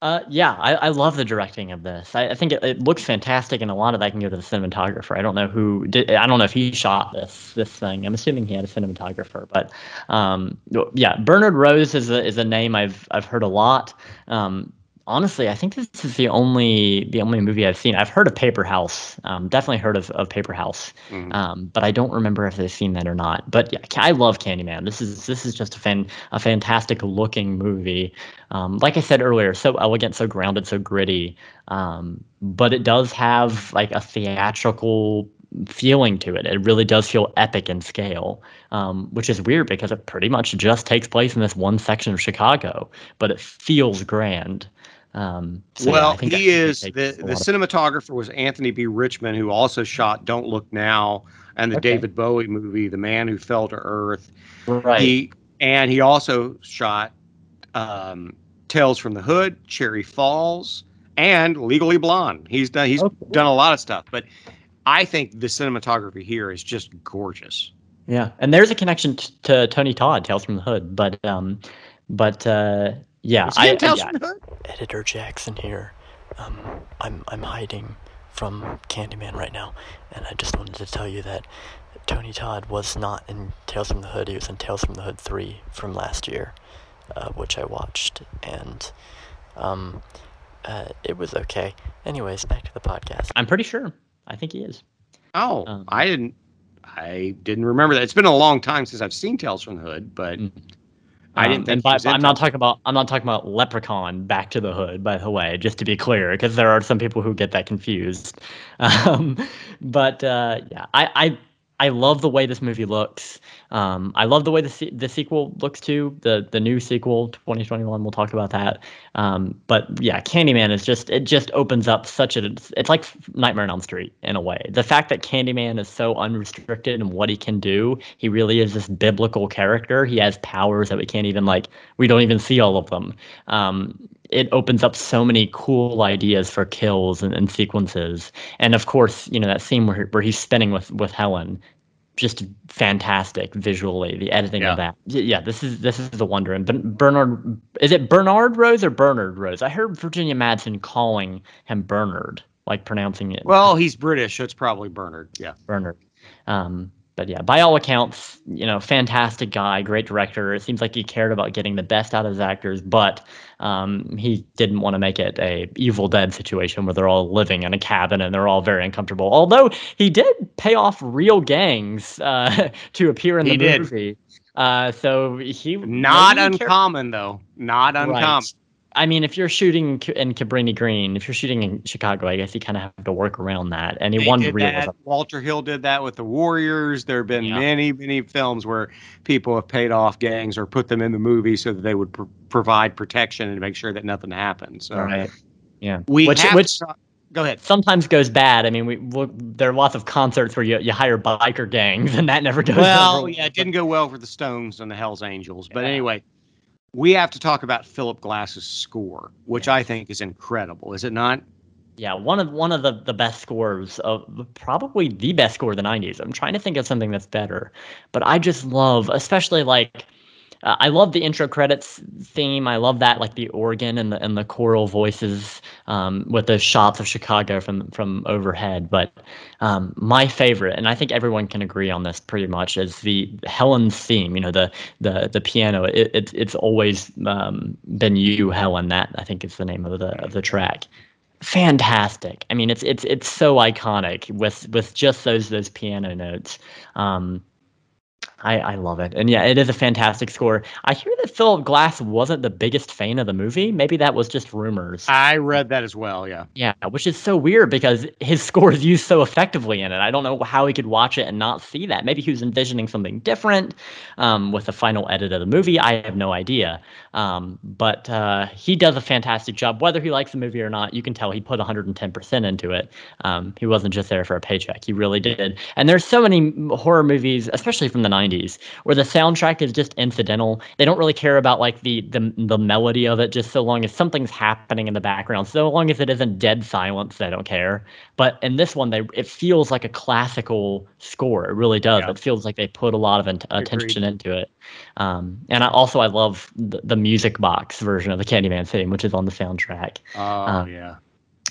Uh, yeah, I, I love the directing of this. I, I think it, it, looks fantastic, and a lot of that can go to the cinematographer. I don't know who did. I don't know if he shot this this thing. I'm assuming he had a cinematographer, but um, yeah, Bernard Rose is a is a name I've I've heard a lot. Um, honestly, I think this is the only the only movie I've seen. I've heard of Paperhouse, um, definitely heard of, of Paperhouse, mm. um, but I don't remember if I've seen that or not. But yeah, I love Candyman. This is this is just a fan a fantastic looking movie. Um, like I said earlier, so elegant, so grounded, so gritty. Um, but it does have like a theatrical feeling to it. It really does feel epic in scale, um, which is weird because it pretty much just takes place in this one section of Chicago, but it feels grand. Um, so well, yeah, he is the the cinematographer was Anthony B. Richmond, who also shot "Don't Look Now" and the okay. David Bowie movie, "The Man Who Fell to Earth." Right. He and he also shot um, Tales from the Hood, Cherry Falls, and Legally Blonde. He's done he's okay. done a lot of stuff, but I think the cinematography here is just gorgeous. Yeah, and there's a connection t- to Tony Todd, Tales from the Hood, but um, but uh, yeah, I, Tales yeah. from the Hood? Editor Jackson here. Um, I'm I'm hiding from Candyman right now, and I just wanted to tell you that Tony Todd was not in Tales from the Hood. He was in Tales from the Hood three from last year, uh, which I watched, and um, uh, it was okay. Anyways, back to the podcast. I'm pretty sure. I think he is. Oh, um, I didn't. I didn't remember that. It's been a long time since I've seen Tales from the Hood, but mm-hmm. I didn't um, think. By, I'm not talking about. I'm not talking about Leprechaun Back to the Hood. By the way, just to be clear, because there are some people who get that confused. Um, but uh, yeah, I, I I love the way this movie looks. Um, I love the way the the sequel looks too. The the new sequel, 2021. We'll talk about that. Um, but yeah, Candyman is just it just opens up such a. It's like Nightmare on Elm Street in a way. The fact that Candyman is so unrestricted in what he can do, he really is this biblical character. He has powers that we can't even like. We don't even see all of them. Um, it opens up so many cool ideas for kills and, and, sequences. And of course, you know that scene where where he's spinning with with Helen, just fantastic visually. The editing yeah. of that, yeah, this is this is the wonder. And Bernard, is it Bernard Rose or Bernard Rose? I heard Virginia Madsen calling him Bernard, like pronouncing it. Well, he's British, so it's probably Bernard. Yeah, Bernard. Um, but yeah, by all accounts, you know, fantastic guy, great director. It seems like he cared about getting the best out of his actors, but um, he didn't want to make it a Evil Dead situation where they're all living in a cabin and they're all very uncomfortable. Although he did pay off real gangs uh, to appear in the he movie. Uh, so he not uncommon though, not uncommon. Right. I mean, if you're shooting in Cabrini Green, if you're shooting in Chicago, I guess you kind of have to work around that. And he won real. Walter Hill did that with the Warriors. There have been yeah. many, many films where people have paid off gangs or put them in the movie so that they would pr- provide protection and make sure that nothing happens. So, right. Yeah. We which, which to, go ahead. Sometimes goes bad. I mean, we, we, there are lots of concerts where you, you hire biker gangs, and that never goes well. Yeah, it didn't go well for the Stones and the Hell's Angels. But yeah. anyway we have to talk about Philip Glass's score, which. I think is incredible. Is it not? Yeah, one of one of the, the best scores of probably the best score of the '90s. I'm trying to think of something that's better, but I just love, especially like uh, I love the intro credits theme. I love that, like the organ and the and the choral voices um, with the shots of Chicago from from overhead. But um, my favorite, and I think everyone can agree on this pretty much, is the Helen's theme. You know, the the the piano. It, it it's always um, been you, Helen. That I think is the name of the of the track fantastic. I mean, it's it's it's so iconic with with just those those piano notes. Um, I, I love it. And yeah, it is a fantastic score. I hear that Philip Glass wasn't the biggest fan of the movie. Maybe that was just rumors. I read that as well, yeah. Yeah, which is so weird because his score is used so effectively in it. I don't know how he could watch it and not see that. Maybe he was envisioning something different um, with the final edit of the movie. I have no idea. Um, but uh, he does a fantastic job. Whether he likes the movie or not, you can tell he put 110% into it. Um, he wasn't just there for a paycheck. He really did. And there's so many horror movies, especially from the 90s 90s where the soundtrack is just incidental. They don't really care about like the the the melody of it just so long as something's happening in the background. So long as it isn't dead silence, they don't care. But in this one they it feels like a classical score. It really does. Yeah. It feels like they put a lot of in- attention into it. Um, and I also I love the, the, music box version of the Candyman theme, which is on the soundtrack. Oh um, yeah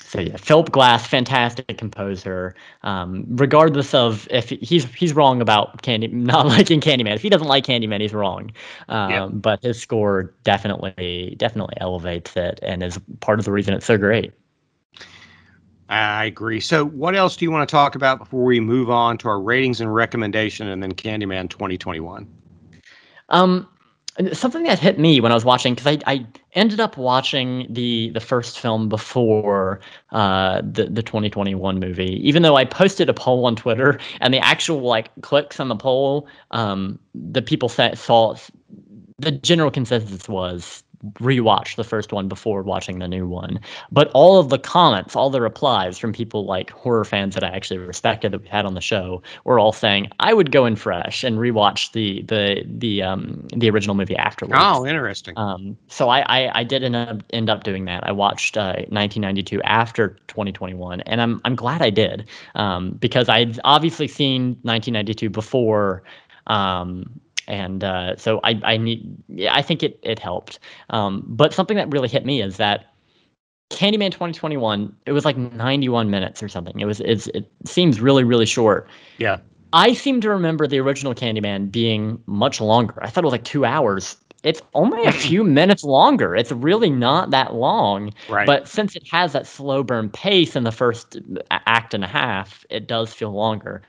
so yeah, Philip Glass, fantastic composer. Um, regardless of if he's he's wrong about Candy not liking Candyman. If he doesn't like Candyman, he's wrong. Um, yeah. But his score definitely definitely elevates it and is part of the reason it's so great. I agree. So, what else do you want to talk about before we move on to our ratings and recommendation, and then Candyman 2021? Um, something that hit me when I was watching because I, I ended up watching the the first film before uh, the the 2021 movie. Even though I posted a poll on Twitter and the actual like clicks on the poll, um, the people saw the general consensus was rewatch the first one before watching the new one. But all of the comments, all the replies from people like horror fans that I actually respected that we had on the show were all saying I would go in fresh and rewatch the the the um the original movie afterwards. Oh, interesting. Um, so I, I I did end up end up doing that. I watched uh, 1992 after 2021, and I'm I'm glad I did um, because I'd obviously seen 1992 before. Um, and uh, so I, I need yeah, I think it it helped. Um, but something that really hit me is that Candyman 2021 it was like 91 minutes or something. It was it's, it seems really really short. Yeah. I seem to remember the original Candyman being much longer. I thought it was like two hours. It's only a few minutes longer. It's really not that long. Right. But since it has that slow burn pace in the first act and a half, it does feel longer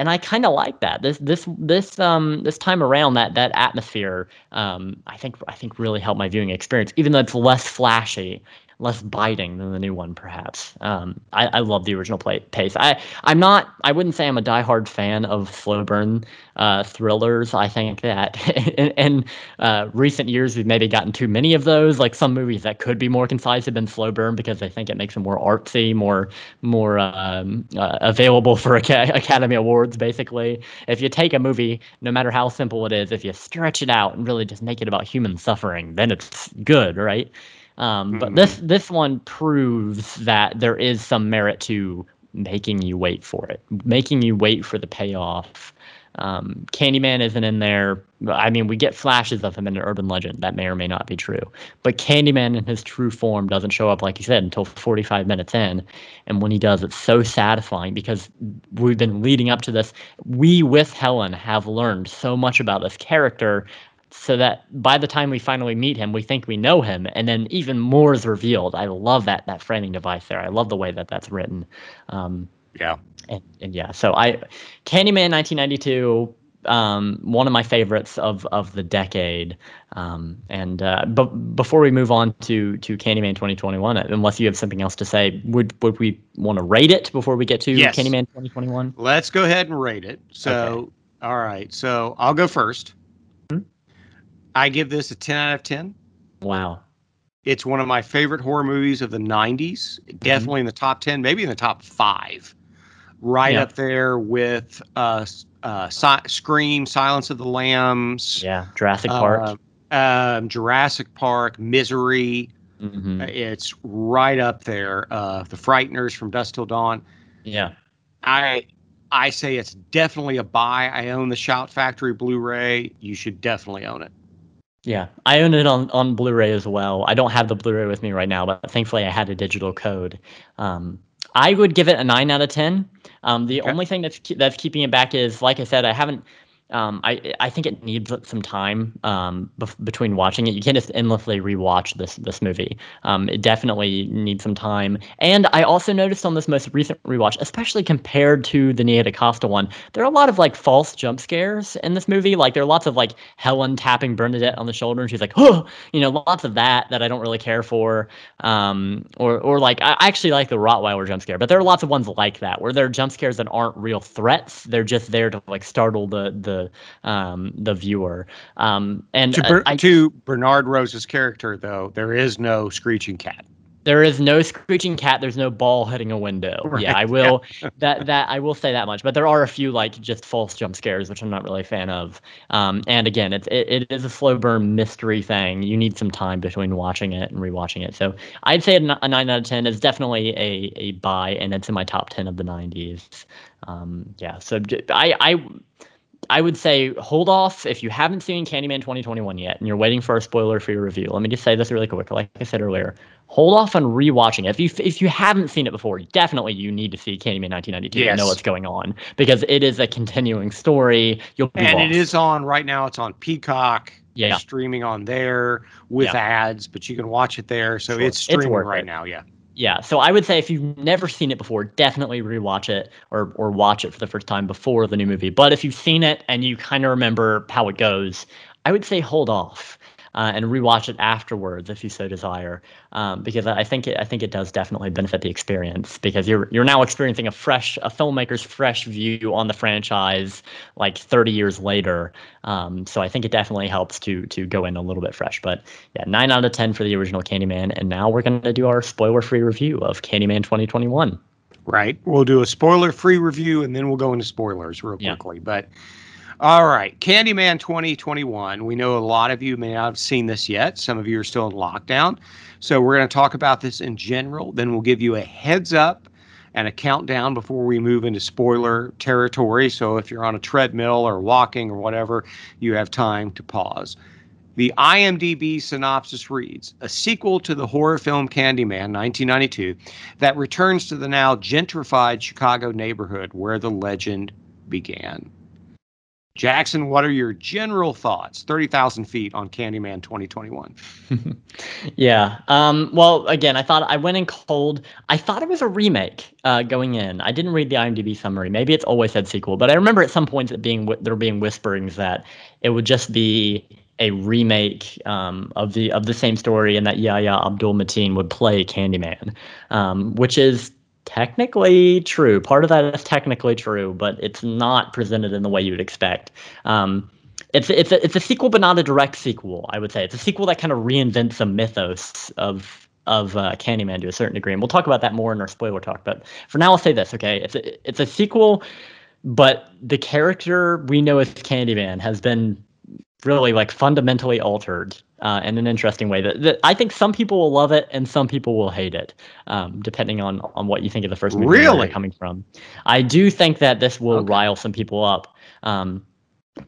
and I kind of like that. This this this um this time around that that atmosphere um I think I think really helped my viewing experience, even though it's less flashy less biting than the new one, perhaps. Um, I, I love the original play, pace. I I'm not. I wouldn't say I'm a diehard fan of slow burn uh, thrillers. I think that in, in uh, recent years we've maybe gotten too many of those. Like some movies that could be more concise have been slow burn because they think it makes them more artsy, more more um, uh, available for Academy Awards. Basically, if you take a movie, no matter how simple it is, if you stretch it out and really just make it about human suffering, then it's good, right? Um, but mm-hmm. this this one proves that there is some merit to making you wait for it, making you wait for the payoff. Um, Candyman isn't in there. I mean, we get flashes of him in an urban legend. That may or may not be true. But Candyman in his true form doesn't show up, like you said, until 45 minutes in. And when he does, it's so satisfying because we've been leading up to this. We, with Helen, have learned so much about this character so that by the time we finally meet him, we think we know him, and then even more is revealed. I love that that framing device there. I love the way that that's written. Um, yeah, and, and, yeah, so I, Candyman, 1992, um, one of my favorites of of the decade. Um, and uh, but before we move on to to Candyman 2021, unless you have something else to say, would would we want to rate it before we get to yes. Candyman 2021? Let's go ahead and rate it. So, okay. all right, so I'll go first. I give this a 10 out of 10. Wow. It's one of my favorite horror movies of the 90s. Definitely mm-hmm. in the top 10, maybe in the top five. Right yeah. up there with uh, uh, si- Scream, Silence of the Lambs. Yeah, Jurassic Park. Uh, um, Jurassic Park, Misery. Mm-hmm. It's right up there. Uh, the Frighteners from Dusk Till Dawn. Yeah. I I say it's definitely a buy. I own the Shout Factory Blu-ray. You should definitely own it. Yeah, I own it on, on Blu-ray as well. I don't have the Blu-ray with me right now, but thankfully I had a digital code. Um, I would give it a nine out of ten. Um, the okay. only thing that's that's keeping it back is, like I said, I haven't um, I I think it needs some time um, between watching it. You can't just endlessly rewatch this this movie. Um, it definitely needs some time. And I also noticed on this most recent rewatch, especially compared to the Nia DaCosta one, there are a lot of like false jump scares in this movie. Like there are lots of like Helen tapping Bernadette on the shoulder, and she's like, "Oh," you know, lots of that that I don't really care for. Um, or or like I actually like the Rottweiler jump scare, but there are lots of ones like that where there are jump scares that aren't real threats. They're just there to like startle the the um, the viewer. Um, and to, Ber- I, to Bernard Rose's character, though, there is no screeching cat. There is no screeching cat. There's no ball hitting a window. Right. Yeah, I will yeah. that that I will say that much. But there are a few like just false jump scares, which I'm not really a fan of. Um, and again, it's it, it is a slow burn mystery thing. You need some time between watching it and rewatching it. So I'd say a, nine out of ten is definitely a a buy, and it's in my top ten of the '90s. Um, yeah, so I I I would say hold off if you haven't seen Candyman 2021 yet and you're waiting for a spoiler for your review. Let me just say this really quick. Like I said earlier, hold off on rewatching it. If you if you haven't seen it before, definitely you need to see Candyman 1992 yes. know what's going on because it is a continuing story. You'll and lost. it is on right now. It's on Peacock. Yeah, streaming on there with yeah. ads, but you can watch it there. So sure. it's streaming it's right it. now. Yeah yeah, so I would say if you've never seen it before, definitely rewatch it or or watch it for the first time before the new movie. But if you've seen it and you kind of remember how it goes, I would say hold off. Uh, and rewatch it afterwards if you so desire, um, because I think it, I think it does definitely benefit the experience because you're you're now experiencing a fresh a filmmaker's fresh view on the franchise like 30 years later. Um, so I think it definitely helps to to go in a little bit fresh. But yeah, nine out of ten for the original Candyman, and now we're going to do our spoiler free review of Candyman 2021. Right. We'll do a spoiler free review and then we'll go into spoilers real quickly. Yeah. But all right, Candyman 2021. We know a lot of you may not have seen this yet. Some of you are still in lockdown. So we're going to talk about this in general. Then we'll give you a heads up and a countdown before we move into spoiler territory. So if you're on a treadmill or walking or whatever, you have time to pause. The IMDb synopsis reads A sequel to the horror film Candyman 1992 that returns to the now gentrified Chicago neighborhood where the legend began. Jackson, what are your general thoughts? 30,000 feet on Candyman 2021. yeah. Um, well, again, I thought I went in cold. I thought it was a remake uh, going in. I didn't read the IMDb summary. Maybe it's always said sequel, but I remember at some points it being there being whisperings that it would just be a remake um, of the of the same story, and that Yahya Abdul Mateen would play Candyman, um, which is technically true. Part of that is technically true, but it's not presented in the way you would expect. Um, it's it's a, it's a sequel, but not a direct sequel. I would say it's a sequel that kind of reinvents a mythos of of uh, Candyman to a certain degree, and we'll talk about that more in our spoiler talk. But for now, I'll say this: okay, it's a, it's a sequel, but the character we know as Candyman has been really like fundamentally altered uh, in an interesting way that, that, I think some people will love it and some people will hate it, um, depending on on what you think of the first movie. Really, coming from, I do think that this will okay. rile some people up. Um,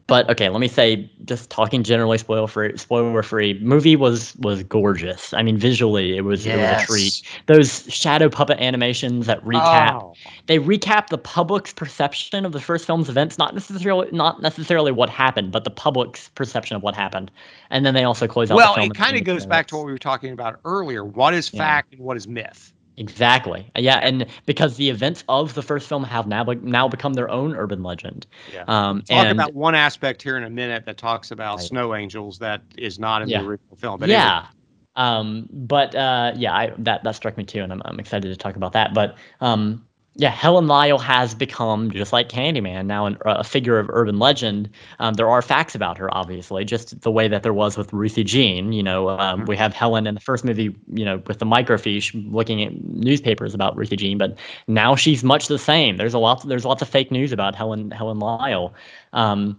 but okay, let me say, just talking generally, spoiler free. Spoiler free. Movie was was gorgeous. I mean, visually, it was yes. it was a treat. Those shadow puppet animations that recap, oh. they recap the public's perception of the first film's events, not necessarily not necessarily what happened, but the public's perception of what happened. And then they also close out. Well, it kind of goes back to what we were talking about earlier. What is fact yeah. and what is myth? Exactly. Yeah, and because the events of the first film have now now become their own urban legend. Yeah. Um, Talk and, about one aspect here in a minute that talks about right. snow angels that is not in yeah. the original film. But yeah. Anyway. Um, but uh, yeah, I, that that struck me too, and I'm I'm excited to talk about that. But um, yeah, Helen Lyle has become just like Candyman now an, a figure of urban legend. Um, there are facts about her, obviously, just the way that there was with Ruthie Jean. You know, um, mm-hmm. we have Helen in the first movie, you know, with the microfiche looking at newspapers about Ruthie Jean, but now she's much the same. There's a lot, there's lots of fake news about Helen Helen Lyle. Um,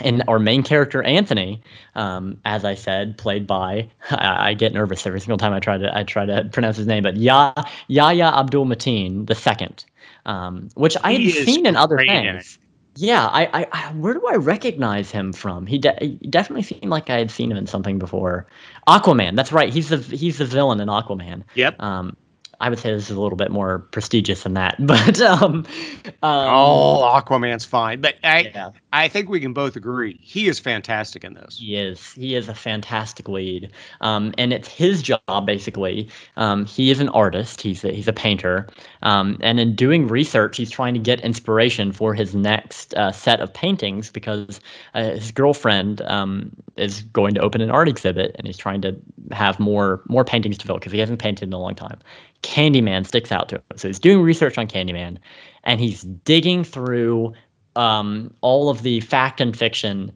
and our main character Anthony, um, as I said, played by I, I, get nervous every single time I try to I try to pronounce his name, but Ya Yahya Abdul Mateen the second um, which I had seen in other things. In yeah, I, I, I, where do I recognize him from? He, de- he, definitely seemed like I had seen him in something before. Aquaman, that's right. He's the he's the villain in Aquaman. Yep. Um, I would say this is a little bit more prestigious than that, but um, um oh, Aquaman's fine. But I, yeah. I think we can both agree he is fantastic in this. He is. He is a fantastic lead, um, and it's his job basically. Um, he is an artist. He's a, he's a painter, um, and in doing research, he's trying to get inspiration for his next uh, set of paintings because uh, his girlfriend um, is going to open an art exhibit, and he's trying to have more more paintings to fill because he hasn't painted in a long time. Candyman sticks out to him. So he's doing research on Candyman and he's digging through um, all of the fact and fiction,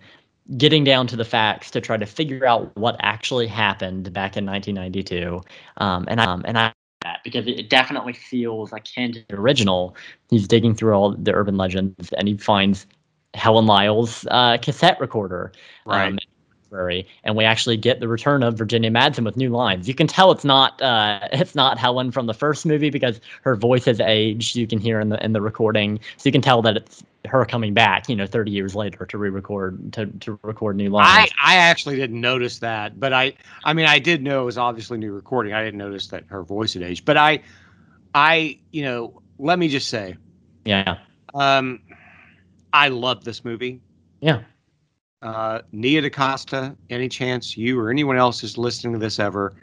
getting down to the facts to try to figure out what actually happened back in 1992. Um, and I, um, and I that because it definitely feels to the original. He's digging through all the urban legends and he finds Helen Lyle's uh, cassette recorder. Right. Um, and we actually get the return of Virginia Madsen with new lines. You can tell it's not uh, it's not Helen from the first movie because her voice has aged. You can hear in the in the recording, so you can tell that it's her coming back. You know, thirty years later to re-record to, to record new lines. I I actually didn't notice that, but I I mean I did know it was obviously new recording. I didn't notice that her voice had aged, but I I you know let me just say, yeah, um, I love this movie. Yeah uh, Nia DaCosta, any chance you or anyone else is listening to this ever,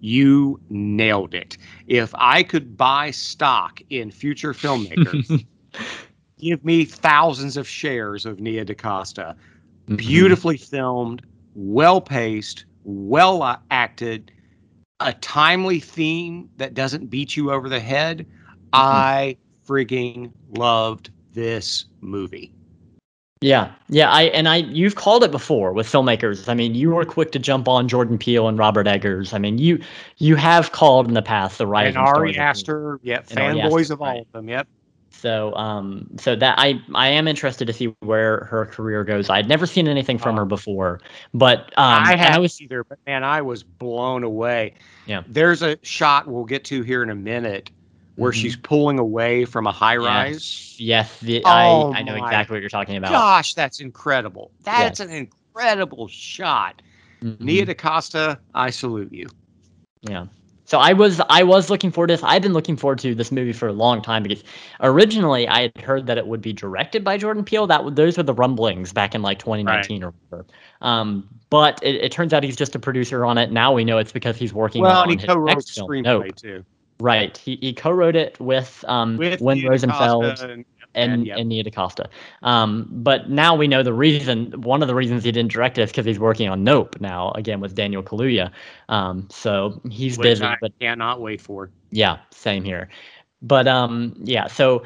you nailed it. If I could buy stock in future filmmakers, give me thousands of shares of Nia DaCosta. Mm-hmm. Beautifully filmed, well paced, well acted, a timely theme that doesn't beat you over the head. Mm-hmm. I frigging loved this movie. Yeah, yeah, I and I you've called it before with filmmakers. I mean, you were quick to jump on Jordan Peele and Robert Eggers. I mean, you you have called in the past the writers and Ari Aster, yep, fanboys of all right. of them, yep. So, um, so that I I am interested to see where her career goes. I'd never seen anything from her before, but um, I haven't was, either. But man, I was blown away. Yeah, there's a shot we'll get to here in a minute where mm-hmm. she's pulling away from a high rise. Yes, the, oh I, I know exactly what you're talking about. Gosh, that's incredible. That's yes. an incredible shot. Mm-hmm. Nia DaCosta, I salute you. Yeah. So I was I was looking forward to this. I've been looking forward to this movie for a long time because originally I had heard that it would be directed by Jordan Peele. That those were the rumblings back in like 2019 right. or whatever. Um, but it, it, turns out he's just a producer on it. Now we know it's because he's working well, on and he co-wrote the screenplay nope. too. Right. He, he co-wrote it with um with Win Rosenfeld and, and, yep. and Nia DaCosta. Um, but now we know the reason. One of the reasons he didn't direct it is because he's working on Nope now again with Daniel Kaluuya. Um, so he's Which busy. I but cannot wait for. Yeah, same here. But um, yeah. So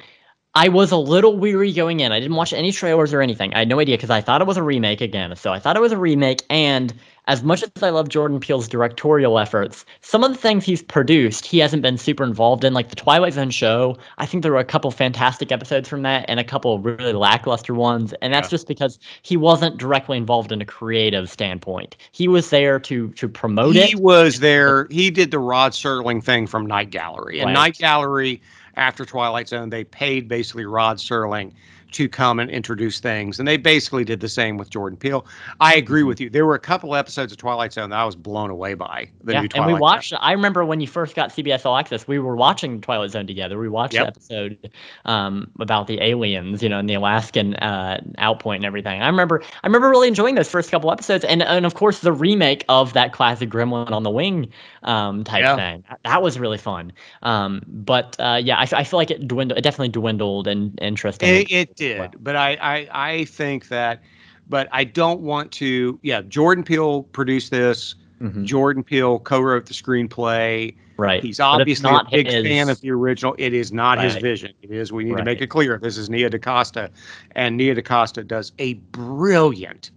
I was a little weary going in. I didn't watch any trailers or anything. I had no idea because I thought it was a remake again. So I thought it was a remake. And as much as I love Jordan Peele's directorial efforts, some of the things he's produced, he hasn't been super involved in. Like the Twilight Zone show, I think there were a couple fantastic episodes from that and a couple really lackluster ones. And that's yeah. just because he wasn't directly involved in a creative standpoint. He was there to to promote he it. He was there. He did the Rod Serling thing from Night Gallery. And right. Night Gallery after Twilight Zone, they paid basically Rod Serling to come and introduce things. And they basically did the same with Jordan Peele. I agree mm-hmm. with you. There were a couple episodes of Twilight Zone that I was blown away by. The yeah, new Twilight and we watched. Zone. I remember when you first got CBS All Access, we were watching Twilight Zone together. We watched yep. the episode um, about the aliens, you know, and the Alaskan uh, outpoint and everything. I remember. I remember really enjoying those first couple episodes, and and of course the remake of that classic Gremlin on the Wing um, type yeah. thing. That was really fun. Um, but uh, yeah, I, I feel like it dwindled. It definitely dwindled in interest. It, it did, well. but I, I I think that, but I don't want to. Yeah, Jordan Peele produced this. Mm-hmm. Jordan Peele co-wrote the screenplay. Right. He's obviously a big his... fan of the original. It is not right. his vision. It is. We need right. to make it clear. This is Nia DaCosta, and Nia DaCosta does a brilliant,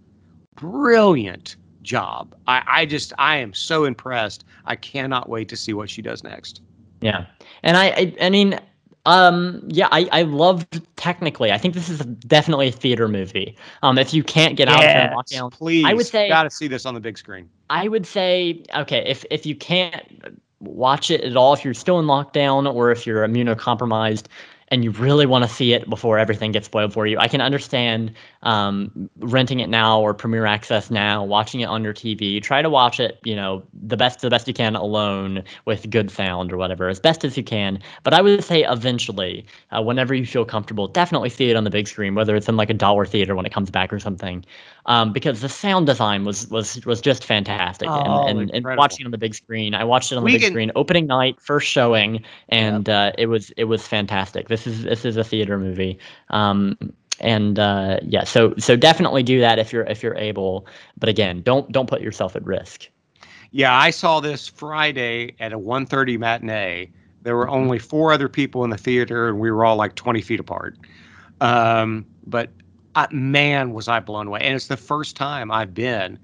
brilliant job. I, I just I am so impressed. I cannot wait to see what she does next. Yeah, and I I, I mean. Um. Yeah, I I loved technically. I think this is definitely a theater movie. Um. If you can't get out yes, there and please. I would say got to see this on the big screen. I would say okay. If if you can't watch it at all, if you're still in lockdown or if you're immunocompromised, and you really want to see it before everything gets spoiled for you, I can understand um, renting it now or Premiere Access now, watching it on your TV. Try to watch it, you know, the best the best you can alone with good sound or whatever, as best as you can. But I would say eventually, uh, whenever you feel comfortable, definitely see it on the big screen, whether it's in like a dollar theater when it comes back or something, um, because the sound design was was was just fantastic. Oh, and, and, and, watching it on the big screen, I watched it on the we big can... screen, opening night, first showing, and yep. uh, it was it was fantastic. This is this is a theater movie. Um, and uh, yeah, so so definitely do that if you're if you're able. But again, don't don't put yourself at risk. Yeah, I saw this Friday at a 1:30 matinee. There were only four other people in the theater, and we were all like 20 feet apart. Um, but uh, man, was I blown away! And it's the first time I've been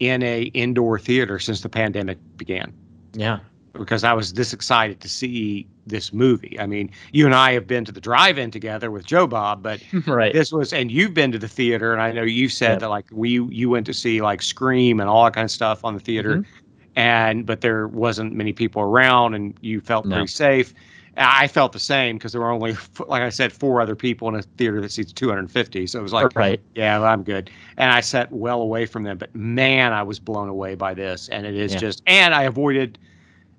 in a indoor theater since the pandemic began. Yeah, because I was this excited to see this movie. I mean, you and I have been to the drive-in together with Joe Bob, but right. this was, and you've been to the theater, and I know you said yep. that like we you went to see like Scream and all that kind of stuff on the theater, mm-hmm. and but there wasn't many people around, and you felt no. pretty safe. I felt the same because there were only, like I said, four other people in a theater that seats 250. So it was like, right. yeah, well, I'm good. And I sat well away from them. But man, I was blown away by this. And it is yeah. just, and I avoided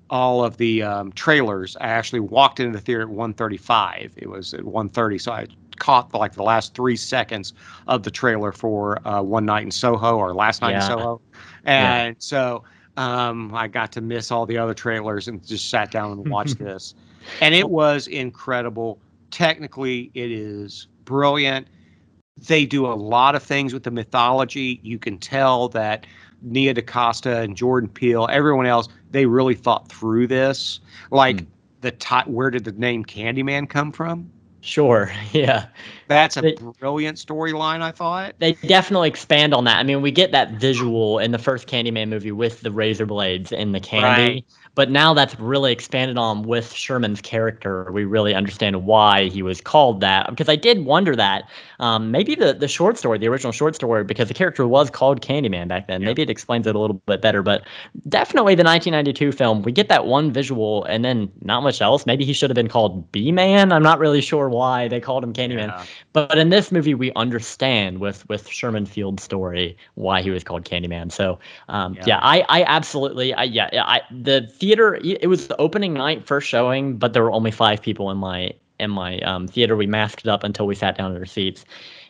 all of the um, trailers. I actually walked into the theater at 1:35. It was at 1:30, so I caught the, like the last three seconds of the trailer for uh, One Night in Soho or Last Night yeah. in Soho, and yeah. so um, I got to miss all the other trailers and just sat down and watched this, and it was incredible. Technically, it is brilliant. They do a lot of things with the mythology. You can tell that Nia DaCosta and Jordan Peele, everyone else, they really thought through this. Like mm. the t- where did the name Candyman come from? Sure. Yeah. That's a they, brilliant storyline, I thought. They definitely expand on that. I mean, we get that visual in the first Candyman movie with the razor blades and the candy. Right. But now that's really expanded on with Sherman's character. We really understand why he was called that. Because I did wonder that um, maybe the, the short story, the original short story, because the character was called Candyman back then. Yep. Maybe it explains it a little bit better. But definitely the 1992 film, we get that one visual and then not much else. Maybe he should have been called B Man. I'm not really sure why they called him Candyman. Yeah. But in this movie, we understand with with Sherman Field's story why he was called Candyman. So um, yeah. yeah, I I absolutely I yeah I the theater. It was the opening night, first showing, but there were only five people in my in my um, theater. We masked up until we sat down in our seats.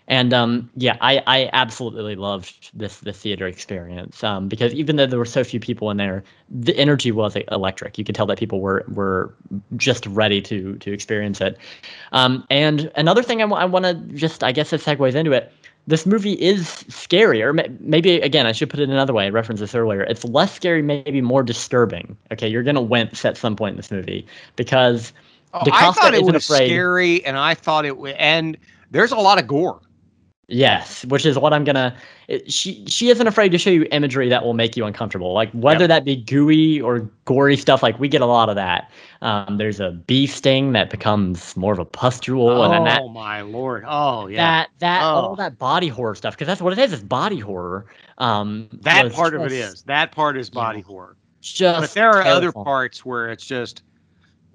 And um, yeah, I, I absolutely loved this the theater experience um, because even though there were so few people in there, the energy was electric. You could tell that people were were just ready to to experience it. Um, and another thing I want to just I guess it segues into it this movie is scarier. maybe again, I should put it another way. I referenced this earlier. It's less scary, maybe more disturbing. Okay, you're gonna wince at some point in this movie because oh, I thought it was afraid. scary, and I thought it would. And there's a lot of gore. Yes, which is what I'm gonna. It, she she isn't afraid to show you imagery that will make you uncomfortable, like whether yep. that be gooey or gory stuff. Like we get a lot of that. Um, there's a bee sting that becomes more of a pustule. Oh and that, my lord! Oh yeah. That that oh. all that body horror stuff because that's what it is. It's body horror. Um, that part just, of it is. That part is body yeah, horror. Just but there are terrifying. other parts where it's just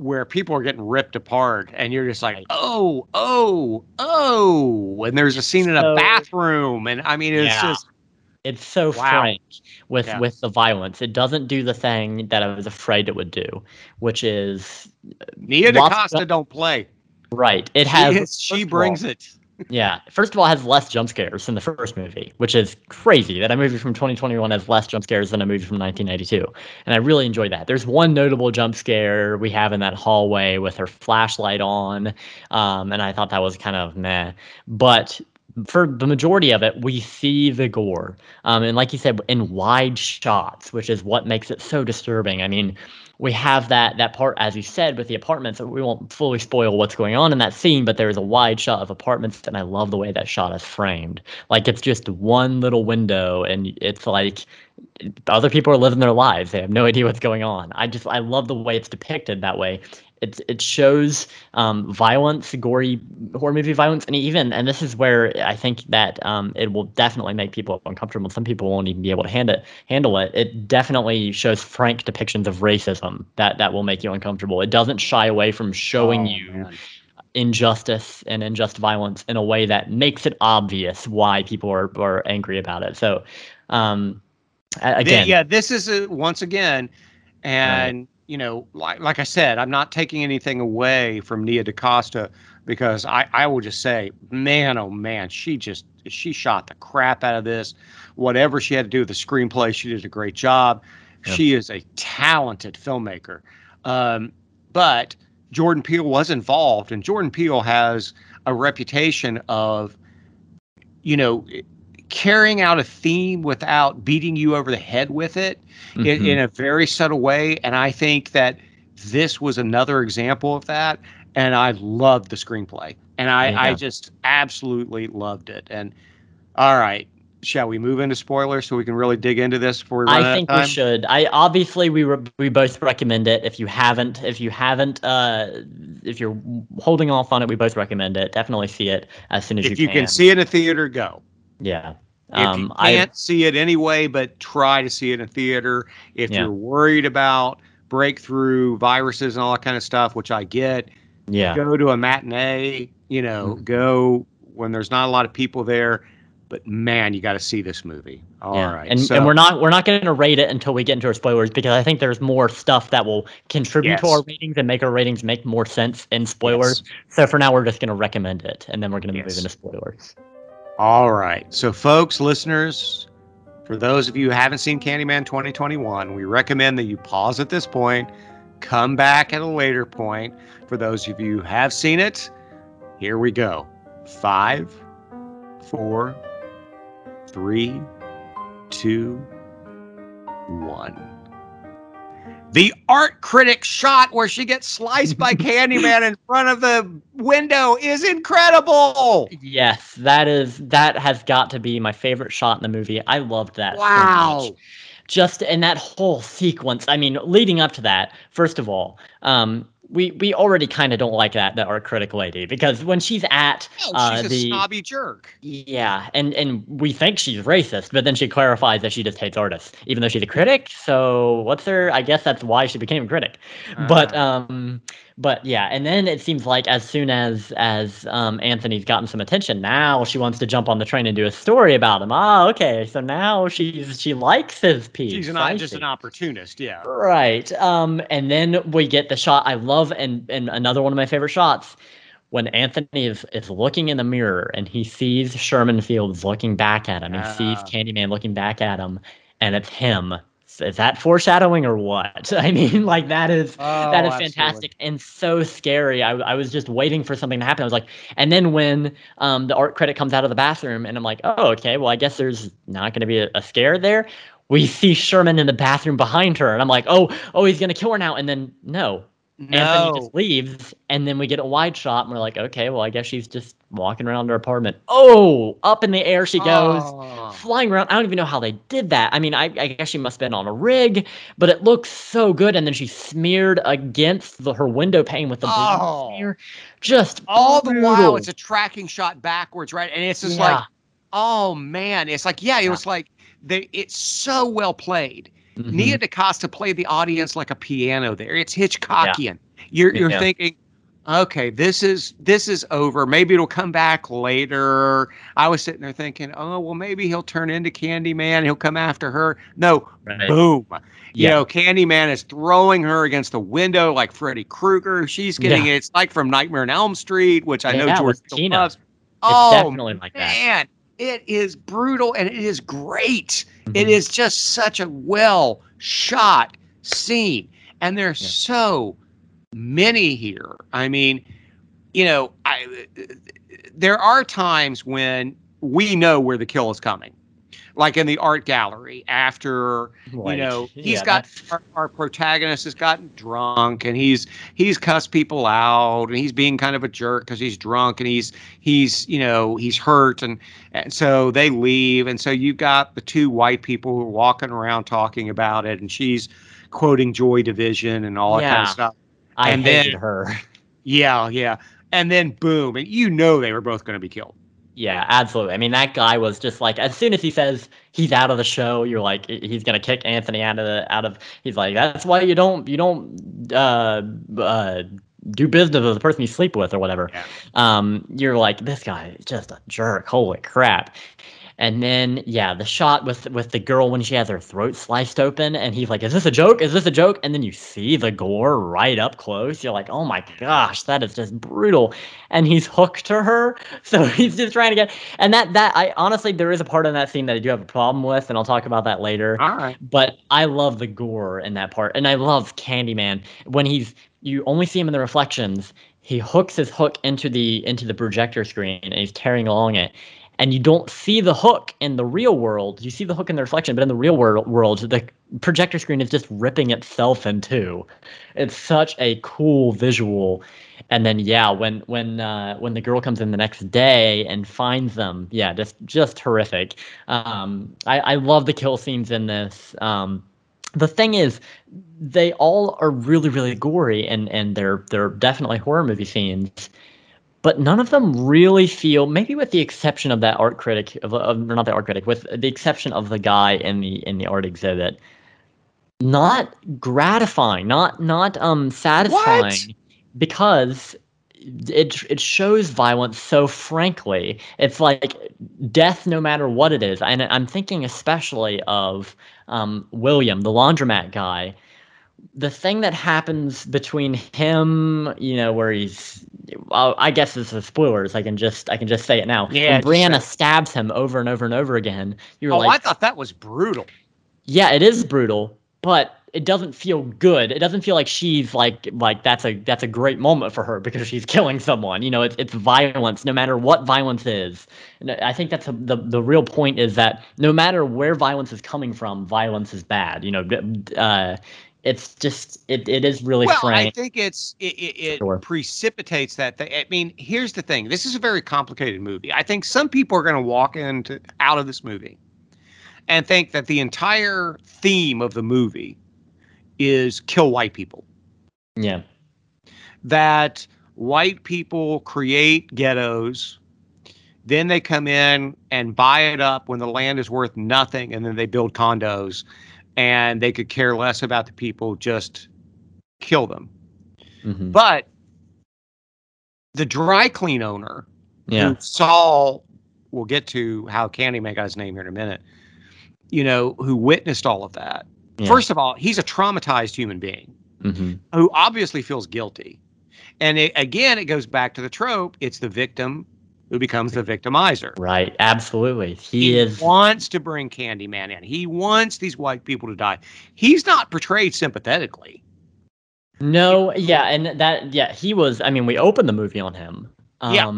where people are getting ripped apart and you're just like oh oh oh and there's a scene in a bathroom and i mean it's yeah. just it's so wow. frank with yeah. with the violence it doesn't do the thing that i was afraid it would do which is nia dacosta don't play right it has she, she brings all, it yeah. First of all, it has less jump scares than the first movie, which is crazy that a movie from 2021 has less jump scares than a movie from 1992. And I really enjoy that. There's one notable jump scare we have in that hallway with her flashlight on. Um, and I thought that was kind of meh. But for the majority of it, we see the gore. Um, and like you said, in wide shots, which is what makes it so disturbing. I mean, we have that that part, as you said, with the apartments. We won't fully spoil what's going on in that scene, but there is a wide shot of apartments, and I love the way that shot is framed. Like it's just one little window, and it's like other people are living their lives. They have no idea what's going on. I just I love the way it's depicted that way it it shows um, violence, gory horror movie violence, and even and this is where I think that um, it will definitely make people uncomfortable. Some people won't even be able to handle it. Handle it. It definitely shows frank depictions of racism that that will make you uncomfortable. It doesn't shy away from showing oh, you. Man. Injustice and unjust violence in a way that makes it obvious why people are, are angry about it. So, um, again, yeah, this is a, once again, and you know, like like I said, I'm not taking anything away from Nia DaCosta because I I will just say, man, oh man, she just she shot the crap out of this. Whatever she had to do with the screenplay, she did a great job. Yep. She is a talented filmmaker. Um, but Jordan Peele was involved, and Jordan Peele has a reputation of, you know, carrying out a theme without beating you over the head with it mm-hmm. in, in, a very subtle way. And I think that this was another example of that. And I loved the screenplay. And I, yeah. I just absolutely loved it. And all right, shall we move into spoilers so we can really dig into this before we run I think we should. I obviously we re- we both recommend it. If you haven't, if you haven't, uh, if you're holding off on it, we both recommend it. Definitely see it as soon as if you, can. If you can see it in a theater, go. Yeah. Um, if you can't I, see it anyway, but try to see it in a theater. If yeah. you're worried about breakthrough viruses and all that kind of stuff, which I get, yeah, go to a matinee. You know, mm-hmm. go when there's not a lot of people there. But man, you got to see this movie. All yeah. right, and, so, and we're not we're not going to rate it until we get into our spoilers because I think there's more stuff that will contribute yes. to our ratings and make our ratings make more sense in spoilers. Yes. So for now, we're just going to recommend it, and then we're going to yes. move into spoilers. All right. So, folks, listeners, for those of you who haven't seen Candyman 2021, we recommend that you pause at this point, come back at a later point. For those of you who have seen it, here we go. Five, four, three, two, one. The art critic shot where she gets sliced by Candyman in front of the window is incredible. Yes, that is that has got to be my favorite shot in the movie. I loved that. so Wow. much. just in that whole sequence. I mean, leading up to that, first of all, um, we we already kind of don't like that that art critic lady because when she's at Oh, uh, she's a the snobby jerk. yeah, and and we think she's racist, but then she clarifies that she just hates artists, even though she's a critic. So what's her? I guess that's why she became a critic. But Uh-huh. um, but yeah, and then it seems like as soon as as um Anthony's gotten some attention, now she wants to jump on the train and do a story about him. Ah, okay, so now she's she likes his piece. She's not just see. an opportunist. Yeah. Right. Um, and then we get the shot I love, and and another one of my favorite shots when Anthony is, is looking in the mirror and he sees Sherman Fields looking back at him. He sees Ah. Candyman looking back at him, and it's him. Is that foreshadowing or what? I mean, like that is Oh, that is fantastic and so scary. I, I was just waiting for something to happen. I was like, and then when um, the art credit comes out of the bathroom, and I'm like, oh, okay, well, I guess there's not going to be a, a scare there. We see Sherman in the bathroom behind her, and I'm like, oh, oh, he's going to kill her now. And then no, Anthony No. just leaves, and then we get a wide shot, and we're like, okay, well, I guess she's just walking around her apartment. Oh, up in the air she goes flying around. I don't even know how they did that. I mean, I, I guess she must have been on a rig, but it looks so good. And then she smeared against the, her window pane with the blue Oh. smear. Just All the while, it's a tracking shot backwards, right? And it's just Yeah. like, oh man, it's like, yeah, it Yeah. was like, they, it's so well played. Mhm. Nia DaCosta played the audience like a piano there. It's Hitchcockian. You're you're Yeah. thinking, okay, this is this is over. Maybe it'll come back later. I was sitting there thinking, oh well, maybe he'll turn into Candyman. He'll come after her. No, Right. boom. You Yeah. know, Candyman is throwing her against the window like Freddy Krueger. She's getting Yeah. it's like from Nightmare on Elm Street, which I know George still loves. It's Oh definitely like that. man, it is brutal and it is great. It Mhm. is just such a well shot scene. And there's Yeah. so many here. I mean, you know, I there are times when we know where the kill is coming. Like in the art gallery after you know he's yeah, got our, our protagonist has gotten drunk and he's he's cussed people out and he's being kind of a jerk because he's drunk and he's he's you know he's hurt and, and so they leave and so you've got the two white people who are walking around talking about it and she's quoting joy division and all that kind of stuff. I and hated then- her. yeah yeah. And then boom and you know they were both going to be killed Yeah, absolutely. I mean, that guy was just like, as soon as he says he's out of the show, you're like, he's gonna kick Anthony out of the out of. He's like, that's why you don't you don't uh uh do business with the person you sleep with or whatever. Yeah. Um, you're like, this guy is just a jerk. Holy crap. And then yeah, the shot with with the girl when she has her throat sliced open, and he's like, "Is this a joke? Is this a joke?" And then you see the gore right up close. You're like, "Oh my gosh, that is just brutal." And he's hooked to her, so he's just trying to get. And that that I honestly there is a part in that scene that I do have a problem with, and I'll talk about that later all right but I love the gore in that part, and I love Candyman when he's you only see him in the reflections. He hooks his hook into the into the projector screen, and he's tearing along it. And you don't see the hook in the real world. You see the hook in the reflection, but in the real world, world, the projector screen is just ripping itself in two. It's such a cool visual. And then yeah, when when uh, when the girl comes in the next day and finds them, yeah, just just horrific. Um, I, I love the kill scenes in this. Um, the thing is, they all are really really gory and and they're they're definitely horror movie scenes. But none of them really feel, maybe with the exception of that art critic, of, of or not the art critic, with the exception of the guy in the in the art exhibit, not gratifying, not not um satisfying, because it it shows violence so frankly. It's like death, no matter what it is. And I'm thinking especially of um, William, the laundromat guy. The thing that happens between him, you know, where he's, well, I guess this is spoilers. I can just I can just say it now. Yeah, when Brianna stabs him over and over and over again, you're oh like, i thought that was brutal yeah, it is brutal, but it doesn't feel good. It doesn't feel like she's like like that's a that's a great moment for her because she's killing someone. You know, it's it's violence, no matter what violence is. And I think that's a, the the real point is that no matter where violence is coming from, violence is bad. You know, uh, it's just it, it is really well frank. i think it's it, it, it sure. precipitates that thing. I mean here's the thing. This is a very complicated movie. I think some people are going to walk into out of this movie and think that the entire theme of the movie is kill white people. Yeah. That white people create ghettos then they come in and buy it up when the land is worth nothing and then they build condos and they could care less about the people, just kill them. Mm-hmm. But the dry clean owner, yeah. saw, we'll get to how Candyman got his name here in a minute, you know, who witnessed all of that. Yeah. First of all, he's a traumatized human being mm-hmm. who obviously feels guilty. And it, again, it goes back to the trope it's the victim who becomes the victimizer. Right. Absolutely. He, he is wants to bring Candyman in. He wants these white people to die. He's not portrayed sympathetically. No, yeah, and that yeah, he was I mean, we opened the movie on him. Um yeah.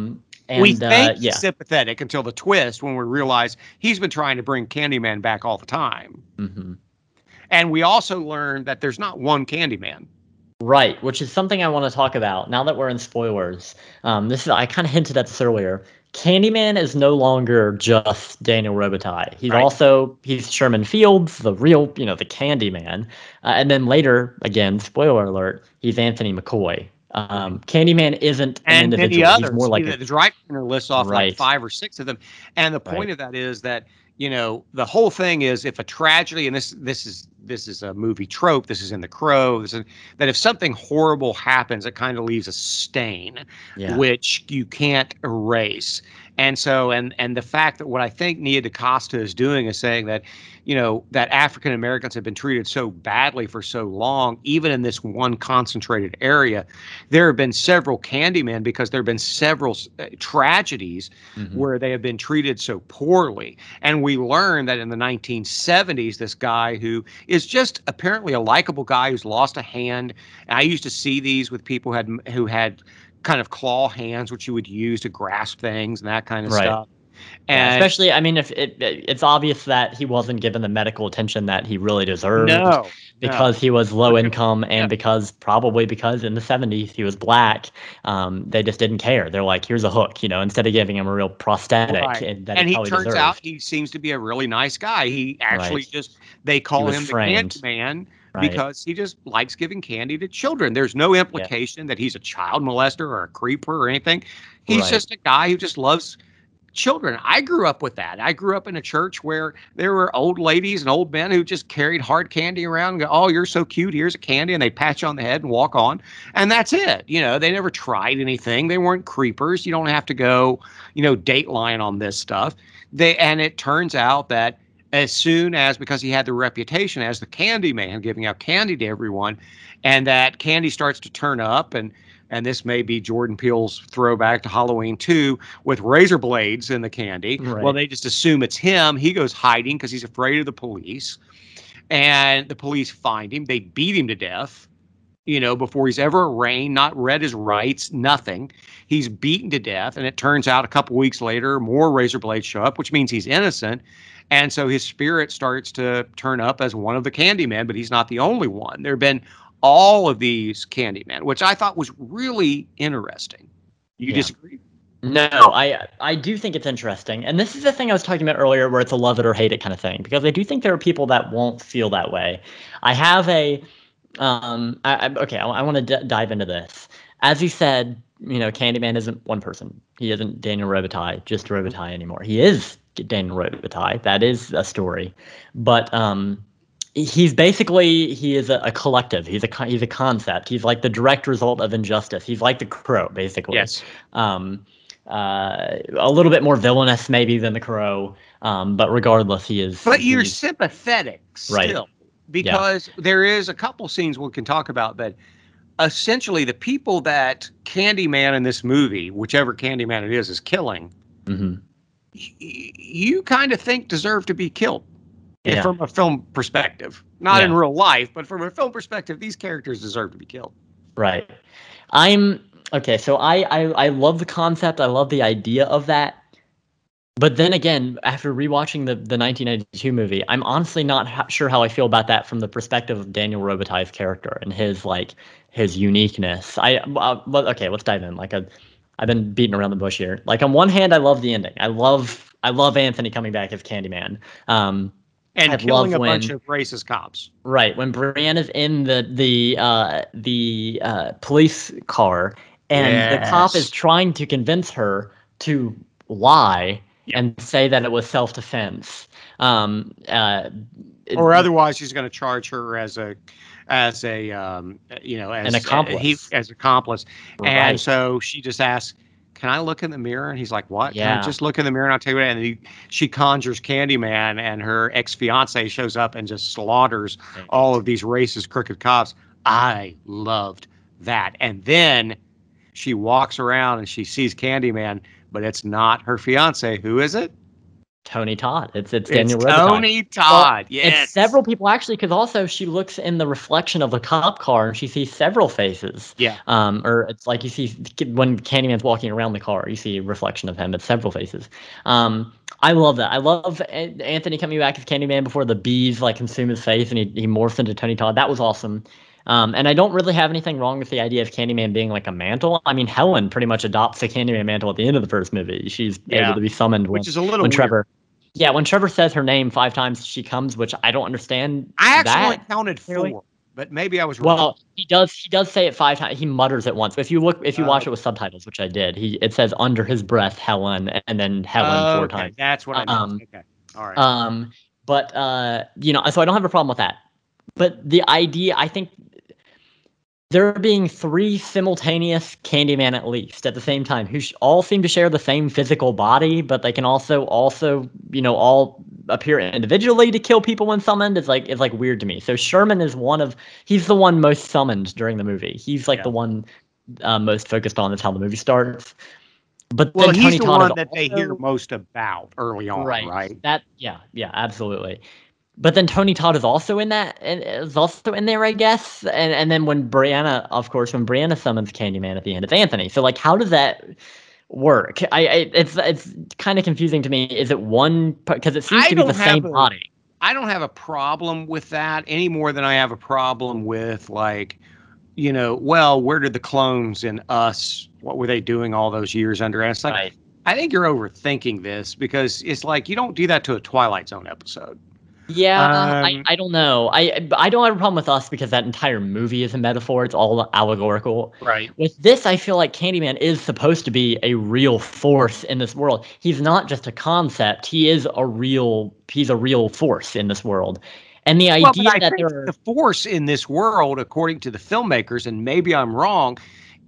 And, we think uh, yeah. sympathetic until the twist when we realize he's been trying to bring Candyman back all the time. Mm-hmm. And we also learned that there's not one Candyman. Right, which is something I want to talk about now that we're in spoilers. Um, this is I kind of hinted at this earlier. Candyman is no longer just Daniel Robitaille. He's right. also he's Sherman Fields, the real you know the Candyman, uh, and then later again, spoiler alert, he's Anthony McCoy. Um, Candyman isn't an and individual. Many others. He's more like the, cleaner lists off right. like five or six of them, and the point right. of that is that you know the whole thing is if a tragedy and this this is this is a movie trope this is in the crow this is that if something horrible happens it kind of leaves a stain yeah. which you can't erase and so, and and the fact that what I think Nia DaCosta is doing is saying that, you know, that African Americans have been treated so badly for so long, even in this one concentrated area. There have been several Candymen because there have been several uh, tragedies mm-hmm. where they have been treated so poorly. And we learned that in the 1970s, this guy who is just apparently a likable guy who's lost a hand. I used to see these with people who had who had kind of claw hands, which you would use to grasp things and that kind of right. stuff. And especially, I mean, if it, it's obvious that he wasn't given the medical attention that he really deserved, no, because no. he was low income and yeah. because probably because in the '70s he was black, um, they just didn't care. They're like, "Here's a hook," you know, instead of giving him a real prosthetic. Right. And, and he, he turns deserved. out he seems to be a really nice guy. He actually right. just they call him framed. the Man Right. because he just likes giving candy to children. There's no implication yeah. that he's a child molester or a creeper or anything. He's right. just a guy who just loves children. I grew up with that. I grew up in a church where there were old ladies and old men who just carried hard candy around and go, Oh, you're so cute. Here's a candy. And they pat you on the head and walk on. And that's it. You know, they never tried anything. They weren't creepers. You don't have to go, you know, dateline on this stuff. They and it turns out that as soon as because he had the reputation as the candy man giving out candy to everyone and that candy starts to turn up and and this may be Jordan Peele's throwback to Halloween 2 with razor blades in the candy. Right. Well, they just assume it's him. He goes hiding because he's afraid of the police. And the police find him. They beat him to death, you know, before he's ever arraigned, not read his rights, nothing. He's beaten to death. And it turns out a couple weeks later, more razor blades show up, which means he's innocent. And so his spirit starts to turn up as one of the Candymen, but he's not the only one. There have been all of these Candymen, which I thought was really interesting. You yeah. disagree? No, I I do think it's interesting, and this is the thing I was talking about earlier, where it's a love it or hate it kind of thing. Because I do think there are people that won't feel that way. I have a, um, I, I okay, I, I want to d- dive into this. As you said, you know, Candyman isn't one person. He isn't Daniel Robitaille, just Robitaille anymore. He is Daniel Robitaille. That is a story, but um, he's basically he is a, a, collective. He's a he's a concept. He's like the direct result of injustice. He's like the crow, basically. Yes. Um, uh, a little bit more villainous maybe than the crow, um, but regardless, he is. But you're sympathetic still, right. because yeah. there is a couple scenes we can talk about but Essentially, the people that Candyman in this movie, whichever Candyman it is, is killing. Mm-hmm you kind of think deserve to be killed. Yeah. from a film perspective, not Yeah. in real life, but from a film perspective, these characters deserve to be killed. Right. I'm okay. So I, I I love the concept. I love the idea of that. But then again, after rewatching the the 1992 movie, I'm honestly not ho- sure how I feel about that from the perspective of Daniel Robitaille's character and his like his uniqueness. I uh, okay, let's dive in. Like I, I've been beating around the bush here. Like on one hand, I love the ending. I love I love Anthony coming back as Candyman. Um, And I killing a love bunch of racist cops. Right when Brianna's in the the uh, the uh, police car, and the cop is trying to convince her to lie Yep. and say that it was self defense. Um, uh, or otherwise he's going to charge her as a as a um, you know as An accomplice. he, as accomplice. Right. and so she just asks can i look in the mirror? And he's like what? Can I Yeah. just look in the mirror and i'll tell you what? And he, she conjures candyman and her ex-fiance shows up and just slaughters all of these racist crooked cops. I loved that. And then she walks around and she sees candyman but it's not her fiance. Who is it Tony Todd. It's it's it's Daniel Robitaille. tony todd yes It's several people actually, because also she looks in the reflection of the cop car and she sees several faces. Yeah. Um, or it's like you see when Candyman's walking around the car, you see a reflection of him. It's several faces. Um, I love that. I love Anthony coming back as Candyman before the bees like consume his face and he, he morphs into Tony Todd. That was awesome. Um, and I don't really have anything wrong with the idea of Candyman being like a mantle. I mean, Helen pretty much adopts the Candyman mantle at the end of the first movie. She's Yeah. able to be summoned when, which is a little when weird. Trevor. Yeah, when Trevor says her name five times, she comes, which I don't understand. I actually that. counted four, but maybe I was wrong. Well, he does. He does say it five times. He mutters it once. If you look, if you watch Oh. it with subtitles, which I did, he it says under his breath Helen, and then Helen Oh, four okay, times. That's what I meant. Um, okay. All right. Um, but uh, you know, so I don't have a problem with that. But the idea, I think, there being three simultaneous Candyman at least at the same time, who all seem to share the same physical body, but they can also also you know all appear individually to kill people when summoned. Is like is like weird to me. So Sherman is one of he's the one most summoned during the movie. He's like Yeah. the one uh, most focused on. That's how the movie starts. But well, then he's Tony the Todd one that they hear most about early on, right? right. That yeah, yeah, absolutely. But then Tony Todd is also in that, and is also in there, I mm-hmm. guess. And and then when Brianna, of course, when Brianna summons Candyman at the end, it's Anthony. So like, how does that work? I, I it's it's kind of confusing to me. Is it one? Because it seems I to be the same a- body. I don't have a problem with that any more than I have a problem with like, you know, well, where did the clones in us? What were they doing all those years under? And it's like, Right. I think you're overthinking this because it's like you don't do that to a Twilight Zone episode. Yeah, I, Um, I don't know. I I don't have a problem with us because that entire movie is a metaphor. It's all allegorical. Right. With this, I feel like Candyman is supposed to be a real force in this world. He's not just a concept. He is a real. He's a real force in this world. And the idea I that there, the force in this world, according to the filmmakers, and maybe I'm wrong,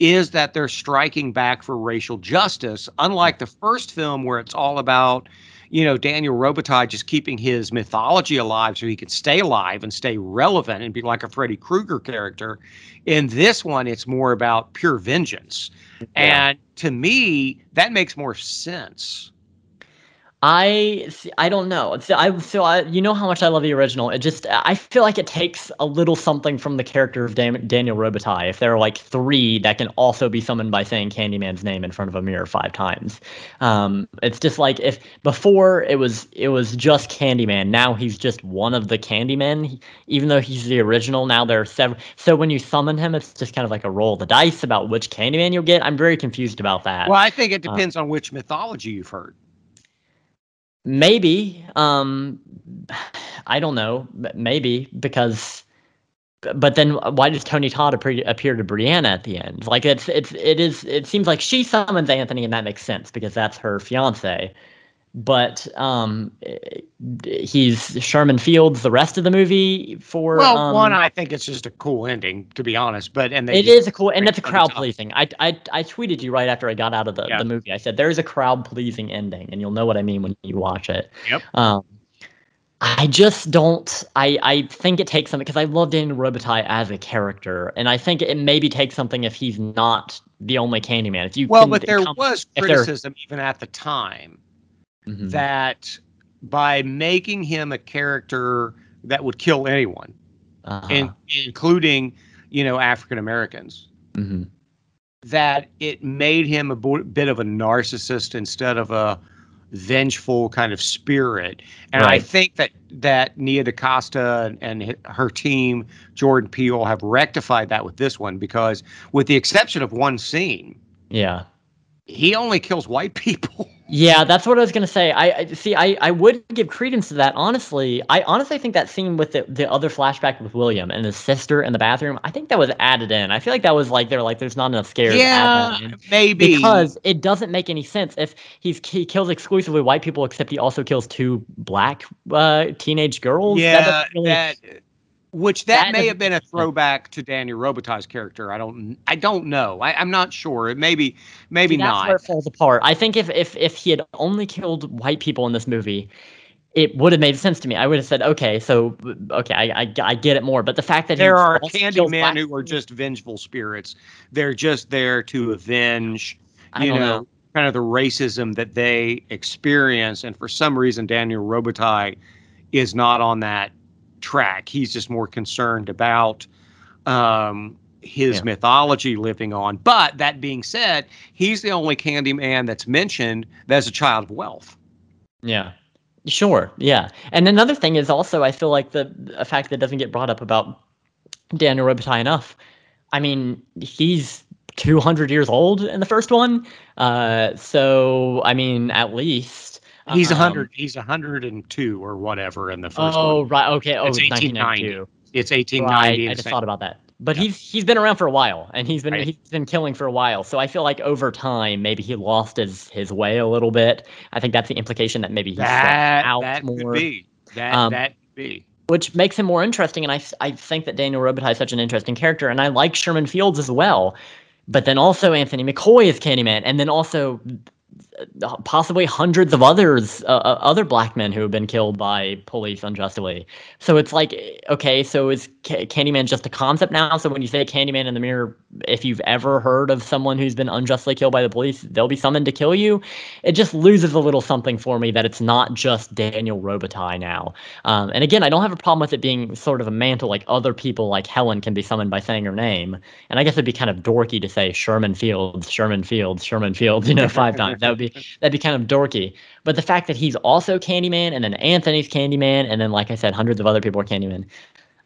is that they're striking back for racial justice. Unlike the first film, where it's all about, you know, Daniel Robitaille just keeping his mythology alive so he can stay alive and stay relevant and be like a Freddy Krueger character. In this one, it's more about pure vengeance. Yeah. And to me, that makes more sense. I I don't know. So I so I you know how much I love the original. It just I feel like it takes a little something from the character of Dan, Daniel Robitaille. If there are like three that can also be summoned by saying Candyman's name in front of a mirror five times, um, it's just like if before it was it was just Candyman. Now he's just one of the Candymen. He- even though he's the original, now there are several. So when you summon him, it's just kind of like a roll of the dice about which Candyman you'll get. I'm very confused about that. Well, I think it Uh, depends on which mythology you've heard. Maybe. Um, I don't know. Maybe because, but then why does Tony Todd appear, appear to Brianna at the end? Like it's it's it is it seems like she summons Anthony and that makes sense because that's her fiance. But um, he's Sherman Fields the rest of the movie for Well, um, one, I think it's just a cool ending, to be honest. But and it a cool, and it's a crowd pleasing. I, I I tweeted you right after I got out of the, Yeah. the movie. I said there is a crowd pleasing ending, and you'll know what I mean when you watch it. Yep. Um, I just don't. I I think it takes something because I love Daniel Robitaille as a character, and I think it maybe takes something if he's not the only Candyman. If you Well, but there come- was criticism even at the time Mhm. that by making him a character that would kill anyone, Uh-huh. in, including, you know, African Americans. Mhm. That it made him a bo- bit of a narcissist instead of a vengeful kind of spirit. And I think that that Nia DaCosta and hi- her team, Jordan Peele, have rectified that with this one because, with the exception of one scene, Yeah. he only kills white people. Yeah, that's what I was gonna say. I, I see. I, I would give credence to that. Honestly, I honestly think that scene with the, the other flashback with William and his sister in the bathroom. I think that was added in. I feel like that was like they're like there's not enough scares. in. maybe because it doesn't make any sense if he's he kills exclusively white people, except he also kills two black uh, teenage girls. Yeah, really- that which that, that may doesn't have been a throwback to Daniel Robitaille's character. I don't, I don't know. I, I'm not sure. It maybe, maybe See, that's not. where it falls apart. I think if if if he had only killed white people in this movie, it would have made sense to me. I would have said, okay, so okay, I I, I get it more. But the fact that there are candy men who are just vengeful spirits. They're just there to avenge, I you don't know, know. kind of the racism that they experience. And for some reason, Daniel Robitaille is not on that track. He's just more concerned about um, his Yeah. mythology living on. But that being said, he's the only Candyman that's mentioned that's a child of wealth. Yeah. Sure. Yeah. And another thing is also I feel like the a fact that doesn't get brought up about Daniel Robitaille enough. I mean, he's 200 years old in the first one. Uh, so I mean, at least He's a um, hundred. He's a hundred and two or whatever in the first Oh one. right. Okay. Oh, It's it's 1890. It's eighteen Right. ninety. I just thought about that. But Yeah. he's he's been around for a while, and he's been Right. he's been killing for a while. So I feel like over time, maybe he lost his his way a little bit. I think that's the implication that maybe he's that out that more. could be that Um, that could be. which makes him more interesting. And I, I think that Daniel Robitaille is such an interesting character, and I like Sherman Fields as well. But then also Anthony McCoy is Candyman, and then also possibly hundreds of others, uh, uh, other black men who have been killed by police unjustly. So it's like, okay, so is Ca- Candyman just a concept now? So when you say Candyman in the mirror, if you've ever heard of someone who's been unjustly killed by the police, they'll be summoned to kill you. It just loses a little something for me that it's not just Daniel Robitaille now. Um, and again, I don't have a problem with it being sort of a mantle like other people like Helen can be summoned by saying her name. And I guess it'd be kind of dorky to say Sherman Fields, Sherman Fields, Sherman Fields, you know, five times. That would be that'd be kind of dorky. But the fact that he's also Candyman and then Anthony's Candyman and then like I said, hundreds of other people are Candyman.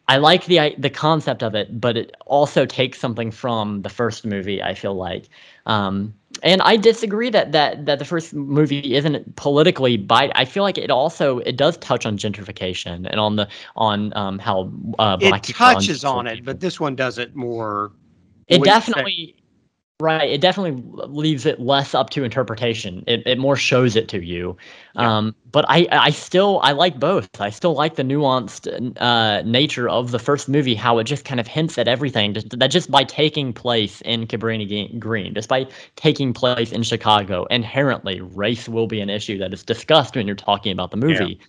I like the i- the concept of it, but it also takes something from the first movie. I feel like, um, and I disagree that that that the first movie isn't politically. By I feel like it also it does touch on gentrification and on the on um, how uh, black It touches on unjustly it, but this one does it more. it would you say- definitely right it definitely leaves it less up to interpretation it, it more shows it to you Yeah. um but i i still i like both i still like the nuanced uh nature of the first movie how it just kind of hints at everything just, that just by taking place in cabrini green just by taking place in chicago inherently race will be an issue that is discussed when you're talking about the movie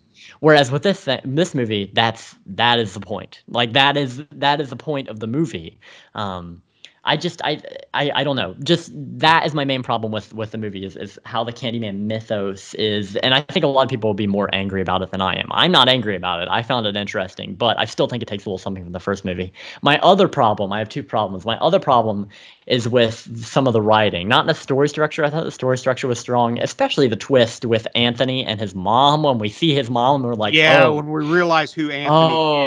Whereas with this this movie, that's that is the point. Like that is that is the point of the movie. Um, I just I, I I don't know. Just that is my main problem with with the movie is is how the Candyman mythos is, and I think a lot of people will be more angry about it than I am. I'm not angry about it. I found it interesting, but I still think it takes a little something from the first movie. My other problem, I have two problems. My other problem is with some of the writing, not in the story structure. I thought the story structure was strong, especially the twist with Anthony and his mom. When we see his mom, we're like, yeah, oh, when we realize who Anthony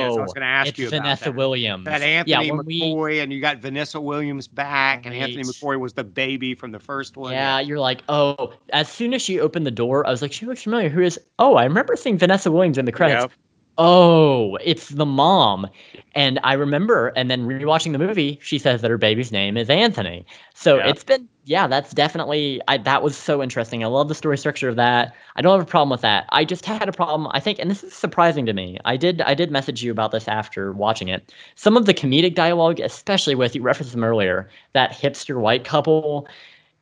is, I was Oh, going to ask it's you about Vanessa that. Williams. That Anthony yeah, when we, McCoy, and you got Vanessa Williams back, and Anthony Right. McCoy was the baby from the first one. yeah, you're like, oh. As soon as she opened the door, I was like, she looks familiar. Who is? Oh, I remember seeing Vanessa Williams in the credits. Yep. Oh, it's the mom. And I remember, and then rewatching the movie, she says that her baby's name is Anthony. So Yeah. it's been, yeah, that's definitely, I, that was so interesting. I love the story structure of that. I don't have a problem with that. I just had a problem, I think, and this is surprising to me. I did, I did message you about this after watching it. Some of the comedic dialogue, especially with, you referenced them earlier, that hipster white couple,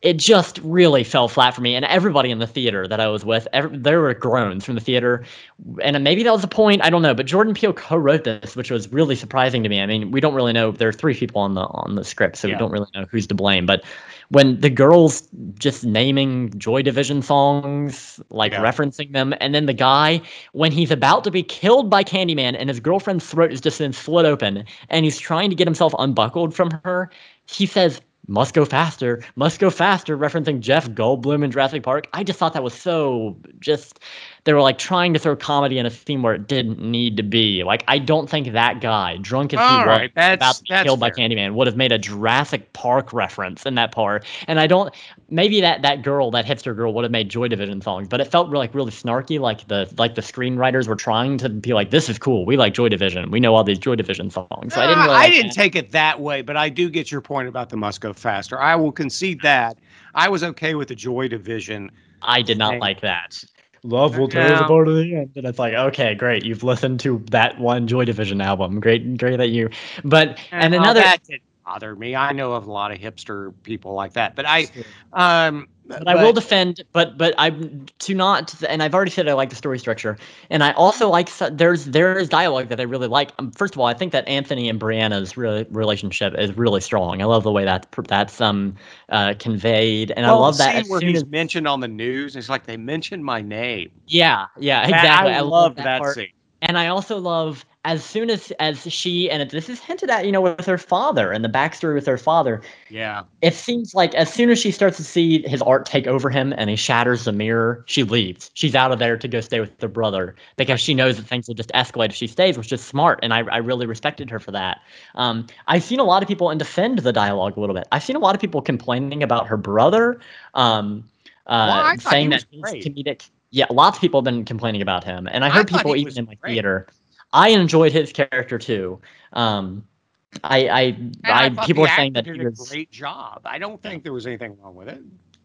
it just really fell flat for me. And everybody in the theater that I was with, every, there were groans from the theater. And maybe that was the point. I don't know. But Jordan Peele co-wrote this, which was really surprising to me. I mean, we don't really know. There are three people on the on the script, so yeah. we don't really know who's to blame. But when the girls just naming Joy Division songs, like yeah. referencing them, and then the guy when he's about to be killed by Candyman and his girlfriend's throat is just been slit open, and he's trying to get himself unbuckled from her, he says must go faster, must go faster, referencing Jeff Goldblum in Jurassic Park. I just thought that was so just they were like trying to throw comedy in a theme where it didn't need to be. Like I don't think that guy, drunk as All he right, was, about to be killed fair. by Candyman, would have made a Jurassic Park reference in that part. And I don't. Maybe that that girl, that hipster girl, would have made Joy Division songs, but it felt really, like really snarky. Like the like the screenwriters were trying to be like, "This is cool. We like Joy Division. We know all these Joy Division songs." So I didn't. Really I like didn't that. take it that way, but I do get your point about the must go faster. I will concede that. I was okay with the Joy Division. I did not like that love will tear us apart at the end. And it's like, okay, great. You've listened to that one Joy Division album. Great, great that you. But and, and another that didn't bother me. I know of a lot of hipster people like that, but I, um, but, but, I will defend, but but I'm to not, and I've already said I like the story structure, and I also like there's there is dialogue that I really like. Um, first of all, I think that Anthony and Brianna's re- relationship is really strong. I love the way that that's um uh, conveyed, and well, I love that. where he's as, mentioned on the news, it's like they mentioned my name. Yeah, yeah, exactly. I, I love that, that scene. And I also love as soon as as she and this is hinted at, you know, with her father and the backstory with her father. Yeah. It seems like as soon as she starts to see his art take over him and he shatters the mirror, she leaves. She's out of there to go stay with her brother because she knows that things will just escalate if she stays, which is smart. And I, I really respected her for that. Um, I've seen a lot of people and defend the dialogue a little bit. I've seen a lot of people complaining about her brother, um, uh, well, saying that he's comedic yeah, lots of people have been complaining about him, and I heard I people even in my great. theater. I enjoyed his character too. Um, I, I, I, I people are saying that he did was a great job. I don't think there was anything wrong with it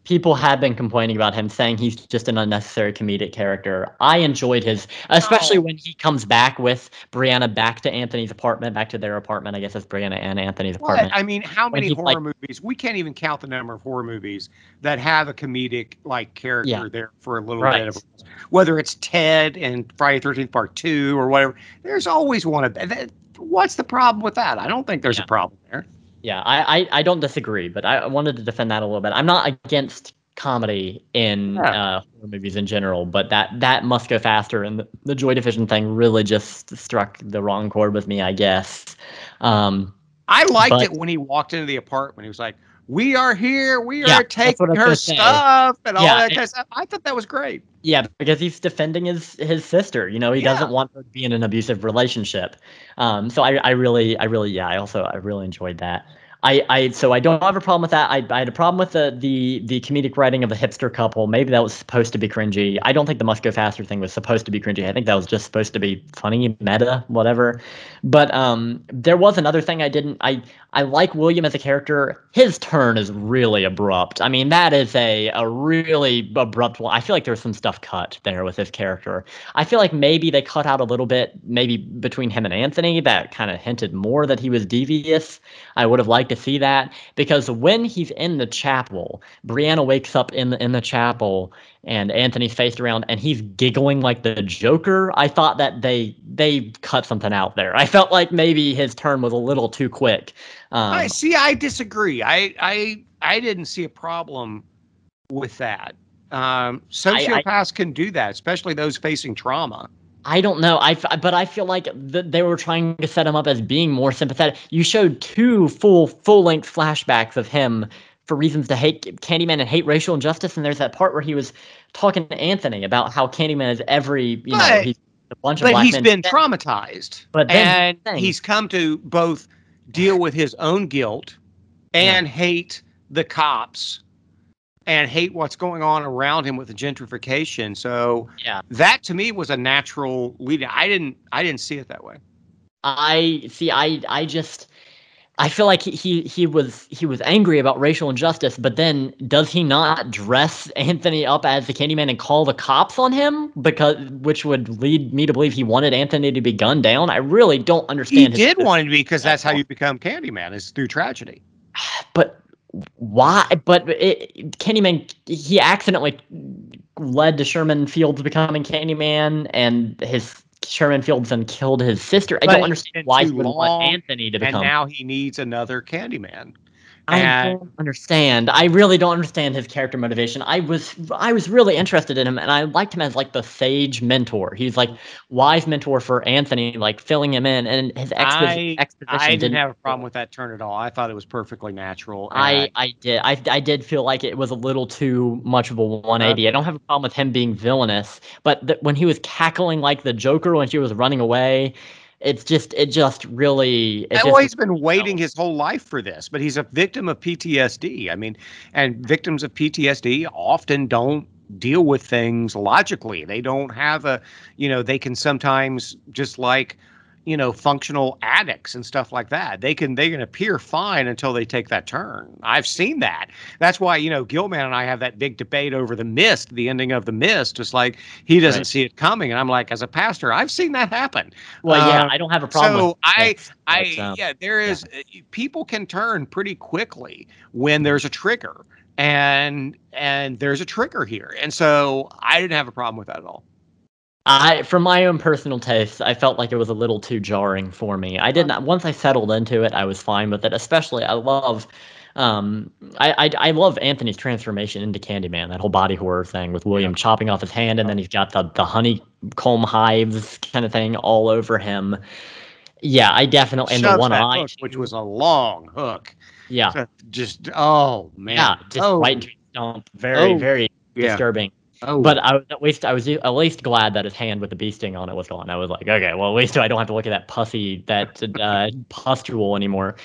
people have been complaining about him, saying he's just an unnecessary comedic character. I enjoyed his, especially oh. when he comes back with Brianna back to Anthony's apartment, back to their apartment. I guess it's Brianna and Anthony's apartment. I mean, how many horror like, movies? We can't even count the number of horror movies that have a comedic like character yeah. there for a little right. bit of. Whether it's Ted and Friday Thirteenth Part Two or whatever, there's always one of that. What's the problem with that? I don't think there's yeah. a problem there. Yeah, I, I, I don't disagree, but I wanted to defend that a little bit. I'm not against comedy in yeah. uh, horror movies in general, but that that must go faster, and the, the Joy Division thing really just struck the wrong chord with me, I guess. Um, I liked but, it when he walked into the apartment. He was like, "We are here. We yeah, are taking her stuff and all yeah, that kind of stuff." I thought that was great. Yeah, because he's defending his his sister. You know, he yeah. doesn't want her to be in an abusive relationship. Um, so I, I really, I really, yeah, I also, I really enjoyed that. I, I so I don't have a problem with that. I, I had a problem with the, the the comedic writing of the hipster couple. Maybe that was supposed to be cringy. I don't think the must go faster thing was supposed to be cringy. I think that was just supposed to be funny, meta, whatever. But um, there was another thing I didn't. I I like William as a character. His turn is really abrupt. I mean, that is a a really abrupt one. I feel like there's some stuff cut there with his character. I feel like maybe they cut out a little bit, maybe between him and Anthony, that kind of hinted more that he was devious. I would have liked to see that because when he's in the chapel, Brianna wakes up in the in the chapel and Anthony's faced around and he's giggling like the Joker. I thought that they they cut something out there. I felt like maybe his turn was a little too quick. Um, I see. I disagree. I I I didn't see a problem with that. Um, sociopaths I, I, can do that, especially those facing trauma. I don't know. I but I feel like th- they were trying to set him up as being more sympathetic. You showed two full full length flashbacks of him for reasons to hate Candyman and hate racial injustice. And there's that part where he was talking to Anthony about how Candyman is every you but, know he's a bunch of but he's been traumatized. But then, and he's come to both deal with his own guilt and yeah. hate the cops and hate what's going on around him with the gentrification. So yeah, that to me was a natural lead. I didn't I didn't see it that way. I see. I I just I feel like he, he he was he was angry about racial injustice, but then does he not dress Anthony up as the Candyman and call the cops on him because which would lead me to believe he wanted Anthony to be gunned down? I really don't understand. He did want to be because that's how you become Candyman is through tragedy. But why? But it, Candyman, he accidentally led to Sherman Fields becoming Candyman, and his Sherman Fields then killed his sister. I But don't understand why he wouldn't want Anthony to become. and now he needs another Candyman. I and- don't understand. I really don't understand his character motivation. I was I was really interested in him, and I liked him as like the sage mentor. He's like wise mentor for Anthony, like filling him in, and his expo- I, exposition I didn't have a problem with that turn at all. I thought it was perfectly natural. and I, I did I, I did feel like it was a little too much of a uh, 180. I don't have a problem with him being villainous, but th- when he was cackling like the Joker when she was running away, it's just it just really. It just, always been waiting his whole life for this, but he's a victim of PTSD. I mean, and victims of PTSD often don't deal with things logically. They don't have a, you know, they can sometimes just like, you know, functional addicts and stuff like that. They can they can appear fine until they take that turn. I've seen that. That's why, you know, Gilman and I have that big debate over the mist, the ending of the mist. it's like he doesn't Right. see it coming. And I'm like, as a pastor, I've seen that happen. well, yeah, uh, I don't have a problem. so with I, I, um, yeah, there is. uh, People can turn pretty quickly when there's a trigger, and and there's a trigger here, and so I didn't have a problem with that at all. I, from my own personal taste, I felt like it was a little too jarring for me. I did not. Once I settled into it, I was fine with it. Especially, I love, um, I, I, I love Anthony's transformation into Candyman. That whole body horror thing with William chopping off his hand, and then he's got the the honeycomb hives kind of thing all over him. Yeah, I definitely and the one eye, hook, which was a long hook. yeah, just oh man, yeah, just oh, right into stump. Very, Oh, very yeah. disturbing. Oh, But I was at least I was at least glad that his hand with the bee sting on it was gone. I was like, okay, well at least I don't have to look at that pussy that uh, pustule anymore.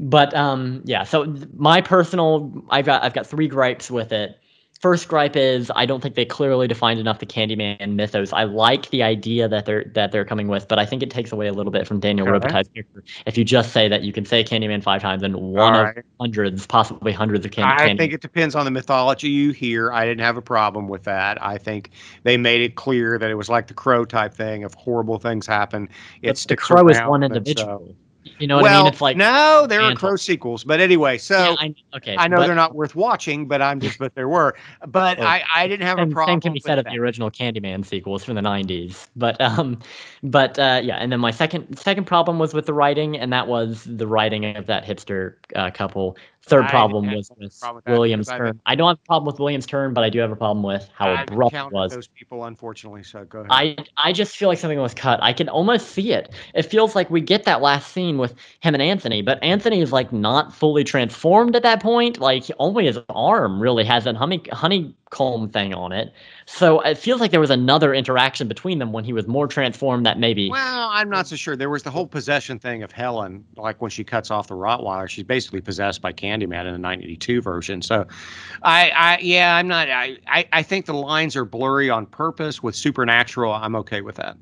But um, yeah. So my personal, I've got I've got three gripes with it. First gripe is I don't think they clearly defined enough the Candyman mythos. I like the idea that they're that they're coming with, but I think it takes away a little bit from Daniel Okay. Robitaille's character if you just say that you can say Candyman five times and one All of right. hundreds, possibly hundreds of can- I Candyman. think it depends on the mythology you hear. I didn't have a problem with that. I think they made it clear that it was like the crow type thing. of horrible things happen, it But the crow is one and so- individual. You know what well, I mean? It's like no, there are crow sequels, but anyway. So Yeah, I, okay. I know but- they're not worth watching, but I'm just, but there were. But Oh. I, I didn't have a problem. same can be said of the original Candyman sequels from the '90s, but um, but uh, yeah. And then my second second problem was with the writing, and that was the writing of that hipster uh, couple. Third I problem was with problem William's turn. been- I don't have a problem with William's turn, but I do have a problem with how I've abrupt it was. those people, unfortunately. So go ahead. I I just feel like something was cut. I can almost see it. It feels like we get that last scene with him and Anthony, but Anthony is like not fully transformed at that point. Like only his arm really has that honey honeycomb thing on it. So it feels like there was another interaction between them when he was more transformed. That maybe well, I'm not so sure. There was the whole possession thing of Helen, like when she cuts off the Rottweiler, she's basically possessed by Candyman in the 1982 version. So, I, I, yeah, I'm not. I, I, I think the lines are blurry on purpose. With supernatural, I'm okay with that.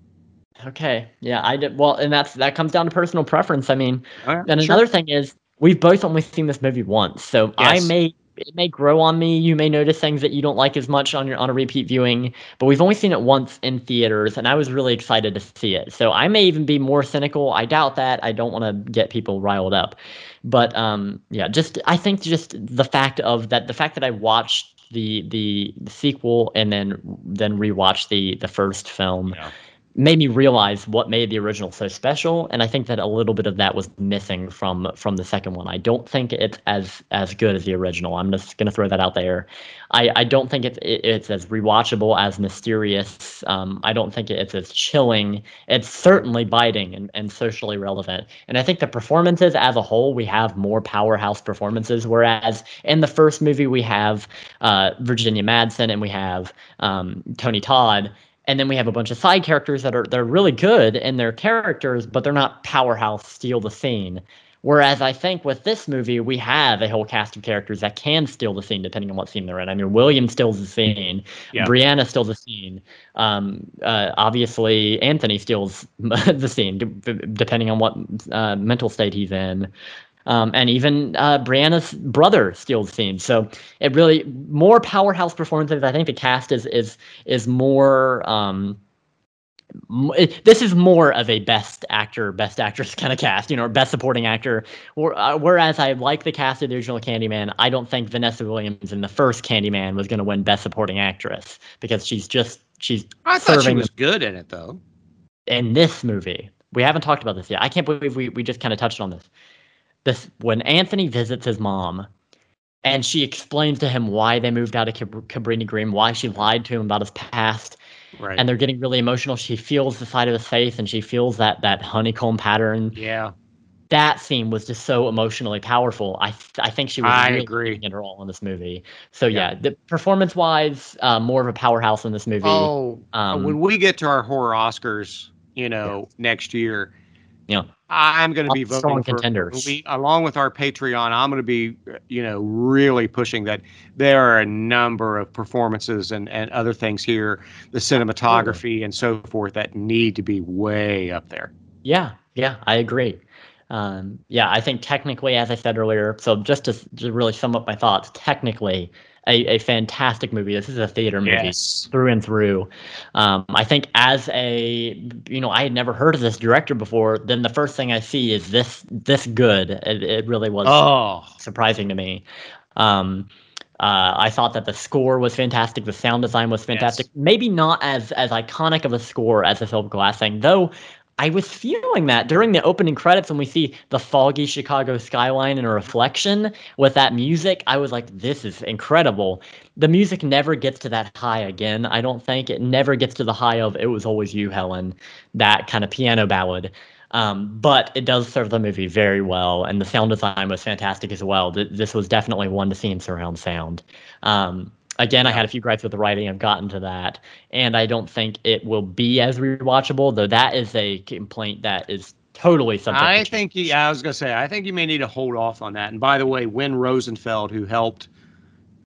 Okay, yeah, I did well, and that's that comes down to personal preference. I mean, right, And sure. another thing is, we've both only seen this movie once, so I may it may grow on me. You may notice things that you don't like as much on your on a repeat viewing, but we've only seen it once in theaters, and I was really excited to see it. So I may even be more cynical. I doubt that. I don't want to get people riled up, but um, yeah, just I think just the fact of that, the fact that I watched the the, the sequel and then then rewatched the the first film Yeah. Made me realize what made the original so special and i think that a little bit of that was missing from from the second one. I don't think it's as as good as the original. I'm just going to throw that out there. I i don't think it's it's as rewatchable as mysterious. Um i don't think it's as chilling. It's certainly biting and, and socially relevant. And i think the performances as a whole we have more powerhouse performances whereas in the first movie we have uh virginia madsen and we have um tony todd and then we have a bunch of side characters that are they're really good in their characters, but they're not powerhouse steal the scene. Whereas I think with this movie, we have a whole cast of characters that can steal the scene depending on what scene they're in. I mean, William steals the scene, Yeah. Brianna steals the scene. Um, uh, obviously, Anthony steals the scene d- depending on what uh, mental state he's in. Um, and even uh, Brianna's brother steals the scene. So it really more powerhouse performances. I think the cast is is is more um, it, this is more of a best actor, best actress kind of cast, you know, best supporting actor. Uh, whereas I like the cast of the original Candyman, I don't think Vanessa Williams in the first Candyman was going to win best supporting actress because she's just she's. I thought she was good in it though. In this movie, we haven't talked about this yet. I can't believe we we just kind of touched on this. This when Anthony visits his mom and she explains to him why they moved out of Cabrini Green, why she lied to him about his past. Right. And they're getting really emotional. She feels the side of his face and she feels that that honeycomb pattern. Yeah. That scene was just so emotionally powerful. I th- I think she was I really agree. in her role in this movie. So yeah, yeah the performance wise, uh, more of a powerhouse in this movie. Oh, um, when we get to our horror Oscars, you know, yeah. next year, you know, I'm going to be voting for contenders. We, along with our Patreon, I'm going to be, you know, really pushing that there are a number of performances and, and other things here, the cinematography and so forth that need to be way up there. Yeah, yeah, I agree. Um, yeah, I think technically, as I said earlier, so just to, to really sum up my thoughts, technically, a, a fantastic movie. This is a theater movie yes. through and through. Um, I think as a you know I had never heard of this director before. Then the first thing I see is this this good. It, it really was oh. surprising to me. Um, uh, I thought that the score was fantastic. The sound design was fantastic. Yes. Maybe not as as iconic of a score as the Philip Glass thing, though. I was feeling that during the opening credits when we see the foggy Chicago skyline in a reflection with that music. I was like, this is incredible. The music never gets to that high again. I don't think it never gets to the high of It Was Always You, Helen, that kind of piano ballad. Um, but it does serve the movie very well, and the sound design was fantastic as well. This was definitely one to see in surround sound. Um, Again, I had a few gripes with the writing. I've gotten to that, and I don't think it will be as rewatchable. Though that is a complaint that is totally something. I think, yeah, I was gonna say, I think you may need to hold off on that. And by the way, Win Rosenfeld, who helped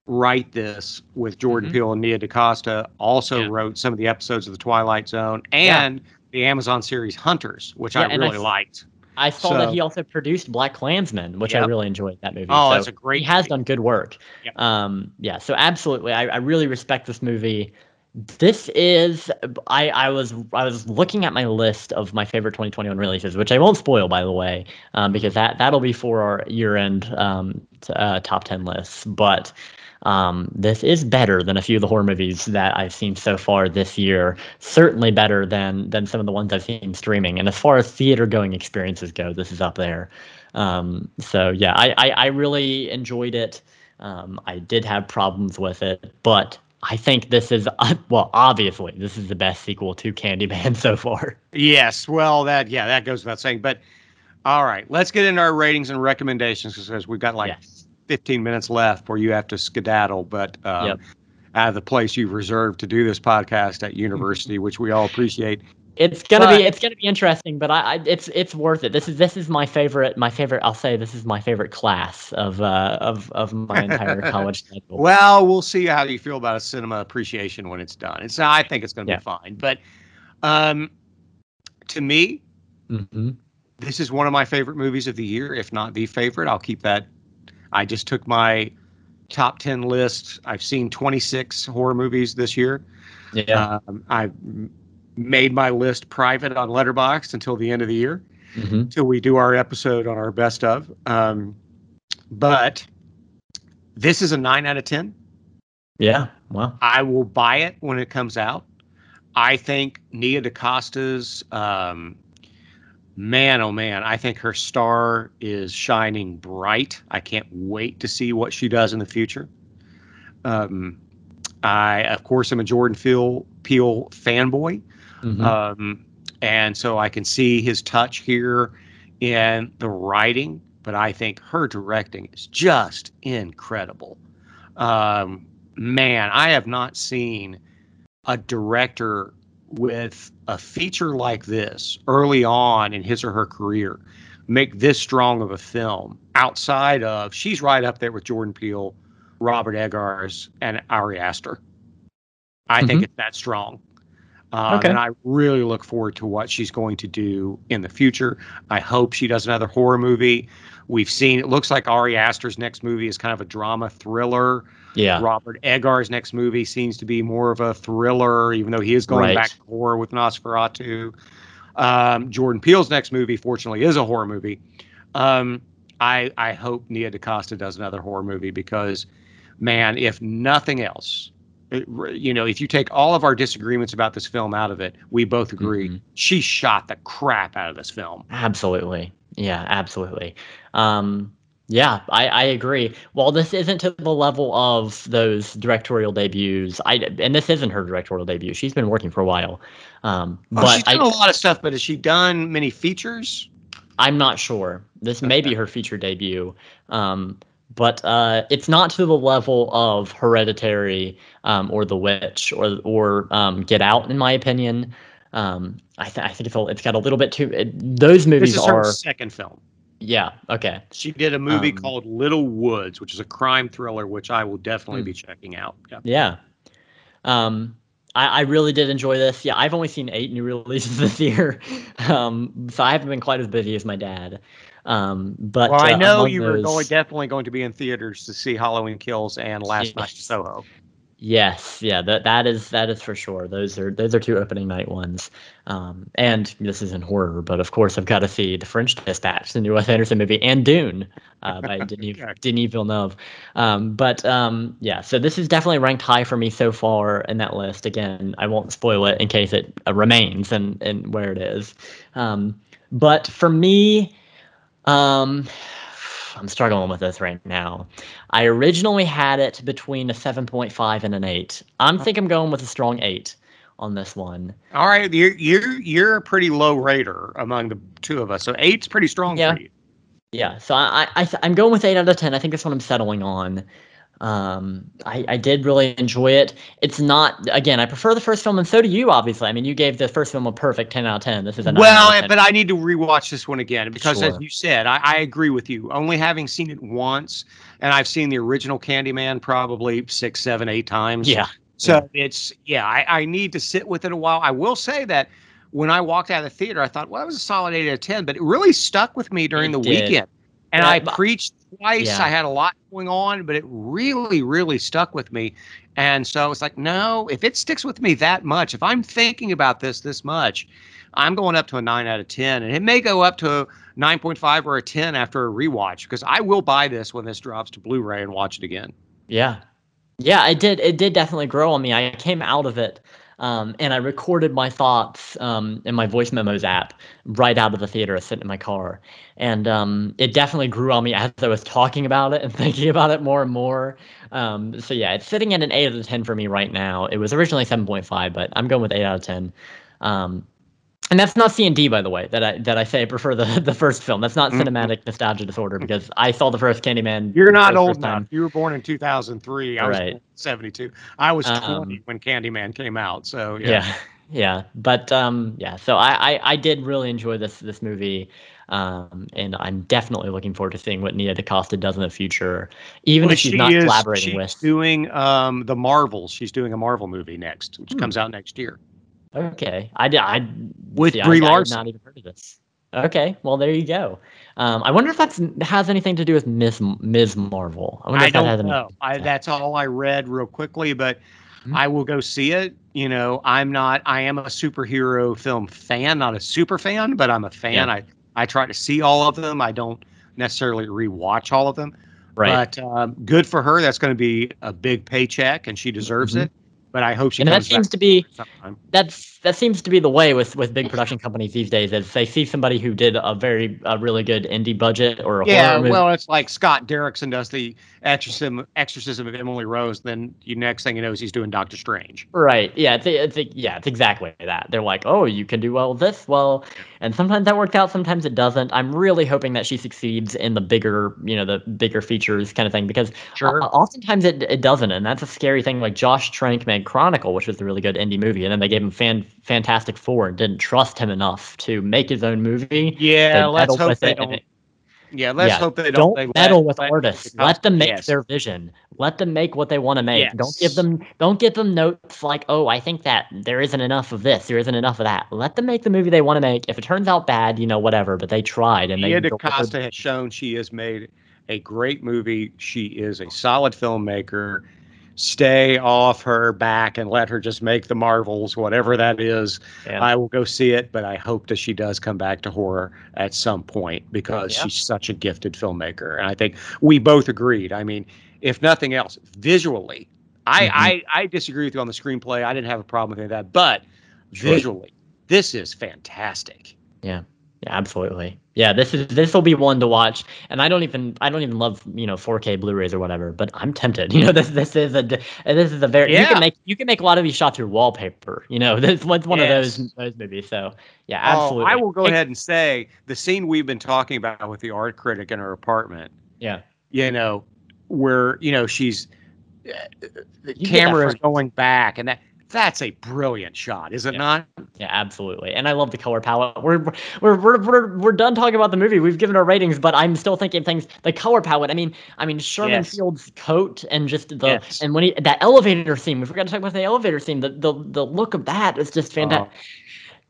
write this with Jordan mm-hmm. Peele and Nia DaCosta, also yeah. wrote some of the episodes of The Twilight Zone and yeah. the Amazon series Hunters, which yeah, I really I, liked. I saw so, that he also produced BlacKkKlansman, which yep. I really enjoyed that movie. Oh, so that's a great. He has movie. done good work. Yep. Um, yeah. So absolutely, I, I really respect this movie. This is I, I was I was looking at my list of my favorite 2021 releases, which I won't spoil by the way, um, because that that'll be for our year end um, t- uh, top 10 lists. But um, this is better than a few of the horror movies that I've seen so far this year. Certainly better than than some of the ones I've seen streaming. And as far as theater going experiences go, this is up there. Um, so yeah, I, I, I really enjoyed it. Um, I did have problems with it, but I think this is uh, well, obviously, this is the best sequel to Candyman so far. Yes, well, that yeah, that goes without saying. But all right, let's get into our ratings and recommendations because we've got like yes. 15 minutes left where you have to skedaddle, but um, yep. out of the place you've reserved to do this podcast at university, which we all appreciate. It's gonna but, be it's gonna be interesting, but I, I, it's it's worth it. This is this is my favorite my favorite. I'll say this is my favorite class of uh, of of my entire college cycle. Well, we'll see how you feel about a cinema appreciation when it's done. It's I think it's gonna yeah. be fine, but um, to me, mm-hmm. this is one of my favorite movies of the year, if not the favorite. I'll keep that I just took my top 10 list. I've seen 26 horror movies this year. Yeah. Um, I've made my list private on Letterboxd until the end of the year, mm-hmm. until we do our episode on our best of. Um, but this is a 9 out of 10. Yeah. Wow. I will buy it when it comes out. I think Nia DaCosta's um, man, oh man, I think her star is shining bright. I can't wait to see what she does in the future. Um, I, of course, am a Jordan Peele, Peele fanboy. Mm-hmm. Um, and so I can see his touch here in the writing, but I think her directing is just incredible. Um, man, I have not seen a director with a feature like this early on in his or her career make this strong of a film outside of she's right up there with Jordan Peele, Robert Eggers, and Ari Aster. I mm-hmm. think it's that strong. Uh, okay. And I really look forward to what she's going to do in the future. I hope she does another horror movie. We've seen it looks like Ari Aster's next movie is kind of a drama thriller. Yeah. Robert Eggers' next movie seems to be more of a thriller, even though he is going Right. back to horror with Nosferatu. Um, Jordan Peele's next movie, fortunately, is a horror movie. Um, I I hope Nia DaCosta does another horror movie because, man, if nothing else, it, you know, if you take all of our disagreements about this film out of it, we both agree Mhm. she shot the crap out of this film. Absolutely. Yeah, absolutely. Um, yeah, I, I agree. While this isn't to the level of those directorial debuts, I and this isn't her directorial debut. She's been working for a while. Um, Oh, but she's done I, a lot of stuff, but has she done many features? I'm not sure. This may be her feature debut. Um, but uh, it's not to the level of Hereditary um, or The Witch or or um, Get Out, in my opinion. Um, I, th- I think it's, a, it's got a little bit too. It, those This movies is her are second film. Yeah okay She did a movie Um, called Little Woods, which is a crime thriller, which I will definitely Hmm. be checking out. Yeah. Yeah. Um, I, I really did enjoy this. Yeah, I've only seen eight new releases this year, um, so I haven't been quite as busy as my dad. Um, but Well, I uh, know among you were those- going, definitely going to be in theaters to see Halloween Kills and Last Night in Soho. Yes, yeah, that that is that is for sure. Those are those are two opening night ones. Um, and this isn't horror, but of course I've got to see the French Dispatch, the new Wes Anderson movie, and Dune uh, by Denis. Denis Villeneuve. Um, but um, yeah, so this is definitely ranked high for me so far in that list. Again, I won't spoil it in case it uh, remains and and where it is. Um, but for me, um, I'm struggling with this right now. I originally had it between a 7.5 and an 8. I'm uh-huh. think I'm going with a strong 8 on this one. All right, you're you're you're a pretty low rater among the two of us, so eight's pretty strong Yeah. for you. Yeah, so I, I I'm going with 8 out of 10. I think that's what I'm settling on. Um, I, I did really enjoy it. It's not again. I prefer the first film, and so do you. Obviously, I mean, you gave the first film a perfect 10 out of 10. This is a Well, 10. but I need to rewatch this one again because, as you said, I, I agree with you. Only having seen it once, and I've seen the original Candyman probably six, seven, eight times. yeah, So it's yeah, I, I need to sit with it a while. I will say that when I walked out of the theater, I thought, well, it was a solid eight out of ten, but it really stuck with me during It the did. weekend. And Yeah, I preached twice. Yeah. I had a lot going on, but it really, really stuck with me. And so I was like, no, if it sticks with me that much, if I'm thinking about this this much, I'm going up to a nine out of ten, and it may go up to a nine point five or a ten after a rewatch because I will buy this when this drops to Blu-ray and watch it again. Yeah. Yeah, it did. It did definitely grow on me. I came out of it um, and I recorded my thoughts um, in my voice memos app right out of the theater, sitting in my car. And um, it definitely grew on me as I was talking about it and thinking about it more and more. Um, so yeah, it's sitting at an 8 out of 10 for me right now. It was originally 7.5, but I'm going with 8 out of 10. Um, and that's not C and D, by the way. That I that I say I prefer the the first film. That's not Mhm. cinematic nostalgia disorder because I saw the first Candyman. You're not old enough. You were born in 2003. I was Right. in 72. I was 20 Um, when Candyman came out. So yeah. yeah yeah but um yeah so I, I i did really enjoy this this movie um and i'm definitely looking forward to seeing what nia dacosta does in the future even Well, if she's she not is- collaborating she's with doing um the Marvels. She's doing a Marvel movie next, which Hmm. comes out next year. Okay i did i With see, Brie I, Larson. not even heard of this okay well there you go um i wonder if that's has anything to do with miss ms marvel i wonder I don't know. I, that's all I read real quickly, but Hmm. I will go see it. You know, I'm not. I am a superhero film fan, not a super fan, but I'm a fan. Yeah. I I try to see all of them. I don't necessarily rewatch all of them. right But um, good for her. That's going to be a big paycheck, and she deserves Mhm. it. But I hope she and that seems back to be that's that seems to be the way with with big production companies these days is they see somebody who did a very a really good indie budget or a Yeah, horror movie well, it's like Scott Derrickson does the exorcism exorcism of Emily Rose. Then you next thing you know is he's doing Doctor Strange. Right. Yeah. It's, it's yeah. It's exactly that. They're like, oh, you can do well with this. Well, and sometimes that works out. Sometimes it doesn't. I'm really hoping that she succeeds in the bigger, you know, the bigger features kind of thing because uh, Sure. o- oftentimes it it doesn't, and that's a scary thing. Like Josh Trank made Chronicle, which was a really good indie movie, and then they gave him fan Fantastic Four and didn't trust him enough to make his own movie. yeah, let's hope they don't. it- Yeah, let's yeah, hope they don't. don't they meddle let- with let artists. the Let them make yes. their vision. Let them make what they want to make. Don't give them don't give them notes like, "Oh, I think that there isn't enough of this, there isn't enough of that." Let them make the movie they want to make. If it turns out bad, you know, whatever, but they tried and they Nia built DaCosta has shown she has made a great movie. She is a solid filmmaker. Stay off her back and let her just make the Marvels, whatever that is. Yeah. I will go see it, but I hope that she does come back to horror at some point because yeah. she's such a gifted filmmaker. And I think we both agreed. I mean, if nothing else, visually, I, mm-hmm. I, I disagree with you on the screenplay. I didn't have a problem with any of that, but sure. visually, this is fantastic. Yeah. Yeah, absolutely. Yeah, this is this will be one to watch, and I don't even I don't even love you know 4K Blu-rays or whatever, but I'm tempted. You know, this this is a this is a very yeah. you can make you can make a lot of these shots through wallpaper. You know, this one's one yes. of those those movies. So yeah, absolutely. Oh, I will go ahead and say the scene we've been talking about with the art critic in her apartment. Yeah, you know, where you know she's uh, the camera is going back, and that that's a brilliant shot, is it yeah. not? Yeah, absolutely. And I love the color palette. We're, we're we're we're we're done talking about the movie. We've given our ratings, but I'm still thinking things. The color palette. I mean, I mean Sherman yes. Field's coat and just the yes. and when he that elevator scene. We forgot to talk about the elevator scene. The the the look of that is just fantastic. Oh.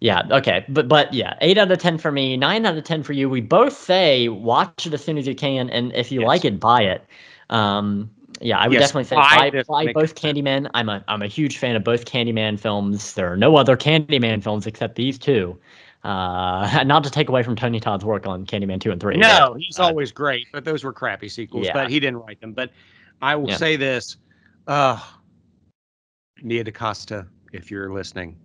Yeah. Okay. But but yeah, eight out of ten for me, nine out of ten for you. We both say watch it as soon as you can, and if you yes. like it, buy it. Um, yeah, I would yes, definitely say buy, buy both Candyman. I'm a I'm a huge fan of both Candyman films. There are no other Candyman films except these two. Uh, not to take away from Tony Todd's work on Candyman two and three. No, but, he's uh, always great, but those were crappy sequels. Yeah. But he didn't write them. But I will yeah. say this, uh, Nia DaCosta, if you're listening,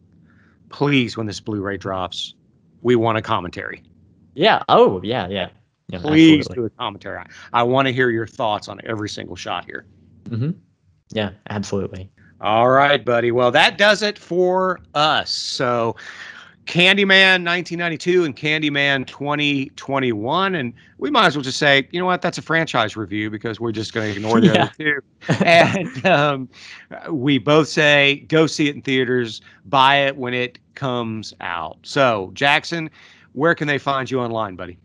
please, when this Blu-ray drops, we want a commentary. Yeah. Oh, yeah, yeah. Yeah, Please absolutely. do a commentary. I, I want to hear your thoughts on every single shot here. Mm-hmm. Yeah, absolutely. All right, buddy. Well, that does it for us. So, Candyman 1992 and Candyman 2021. And we might as well just say, you know what, that's a franchise review because we're just going to ignore the yeah. other two. and um, we both say go see it in theaters, buy it when it comes out. So, Jackson, where can they find you online, buddy?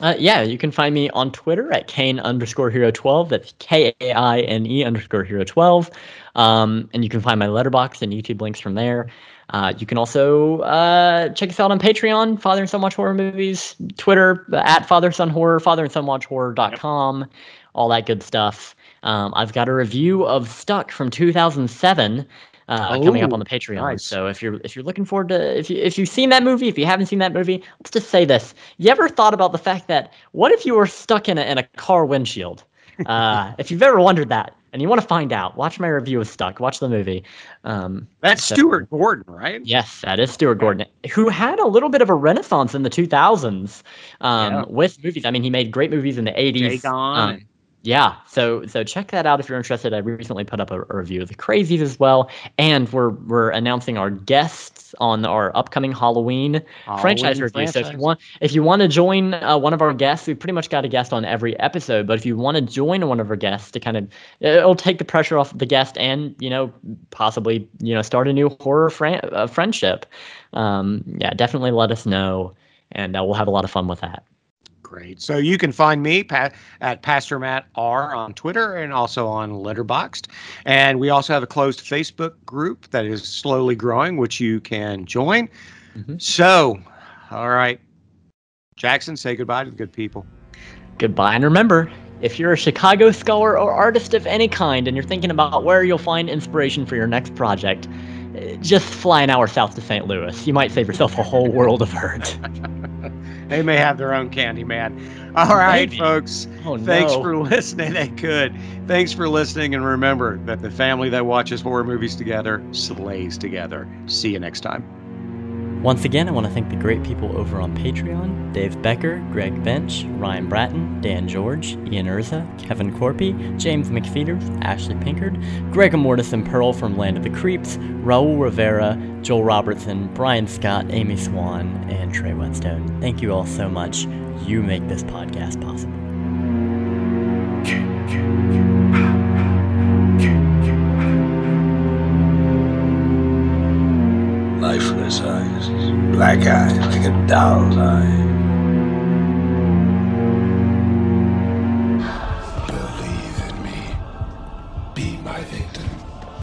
Uh, yeah, you can find me on Twitter at Kaine underscore hero 12. That's K A I N E underscore hero 12. Um, and you can find my Letterboxd and YouTube links from there. Uh, you can also uh, check us out on Patreon, Father and Son Watch Horror Movies, Twitter at Father Son Horror, Father and Son Watch Horror.com, yep. all that good stuff. Um, I've got a review of Stuck from 2007 uh, oh, coming up on the Patreon. Nice. So if you're if you're looking forward to if you if you've seen that movie, if you haven't seen that movie, let's just say this: you ever thought about the fact that what if you were stuck in a in a car windshield? Uh, if you've ever wondered that and you want to find out, watch my review of Stuck. Watch the movie. Um, That's so, Stuart Gordon, right? Yes, that is Stuart Gordon, who had a little bit of a renaissance in the 2000s um, yeah. with movies. I mean, he made great movies in the 80s. Um, yeah, so so check that out if you're interested. I recently put up a, a, review of the Crazies as well, and we're we're announcing our guests on our upcoming Halloween, Halloween franchise review. Franchise. So if you want if you want to join uh, one of our guests, we pretty much got a guest on every episode. But if you want to join one of our guests to kind of it'll take the pressure off the guest and you know possibly you know start a new horror fran- uh, friendship. Um, yeah, definitely let us know, and uh, we'll have a lot of fun with that. Great. So you can find me Pat, at Pastor Matt R on Twitter and also on Letterboxd. And we also have a closed Facebook group that is slowly growing, which you can join. Mm-hmm. So, all right. Jackson, say goodbye to the good people. Goodbye. And remember, if you're a Chicago scholar or artist of any kind and you're thinking about where you'll find inspiration for your next project, just fly an hour south to St. Louis. You might save yourself a whole world of hurt. they may have their own Candyman. All right, Maybe. folks. Oh, no. Thanks for listening. They could. Thanks for listening. And remember that the family that watches horror movies together slays together. See you next time. Once again, I want to thank the great people over on Patreon Dave Becker, Greg Bench, Ryan Bratton, Dan George, Ian Urza, Kevin Corpy, James McFeeters, Ashley Pinkard, Greg Mortis and Pearl from Land of the Creeps, Raul Rivera, Joel Robertson, Brian Scott, Amy Swan, and Trey Whetstone. Thank you all so much. You make this podcast possible. Black eyes like a doll's eyes.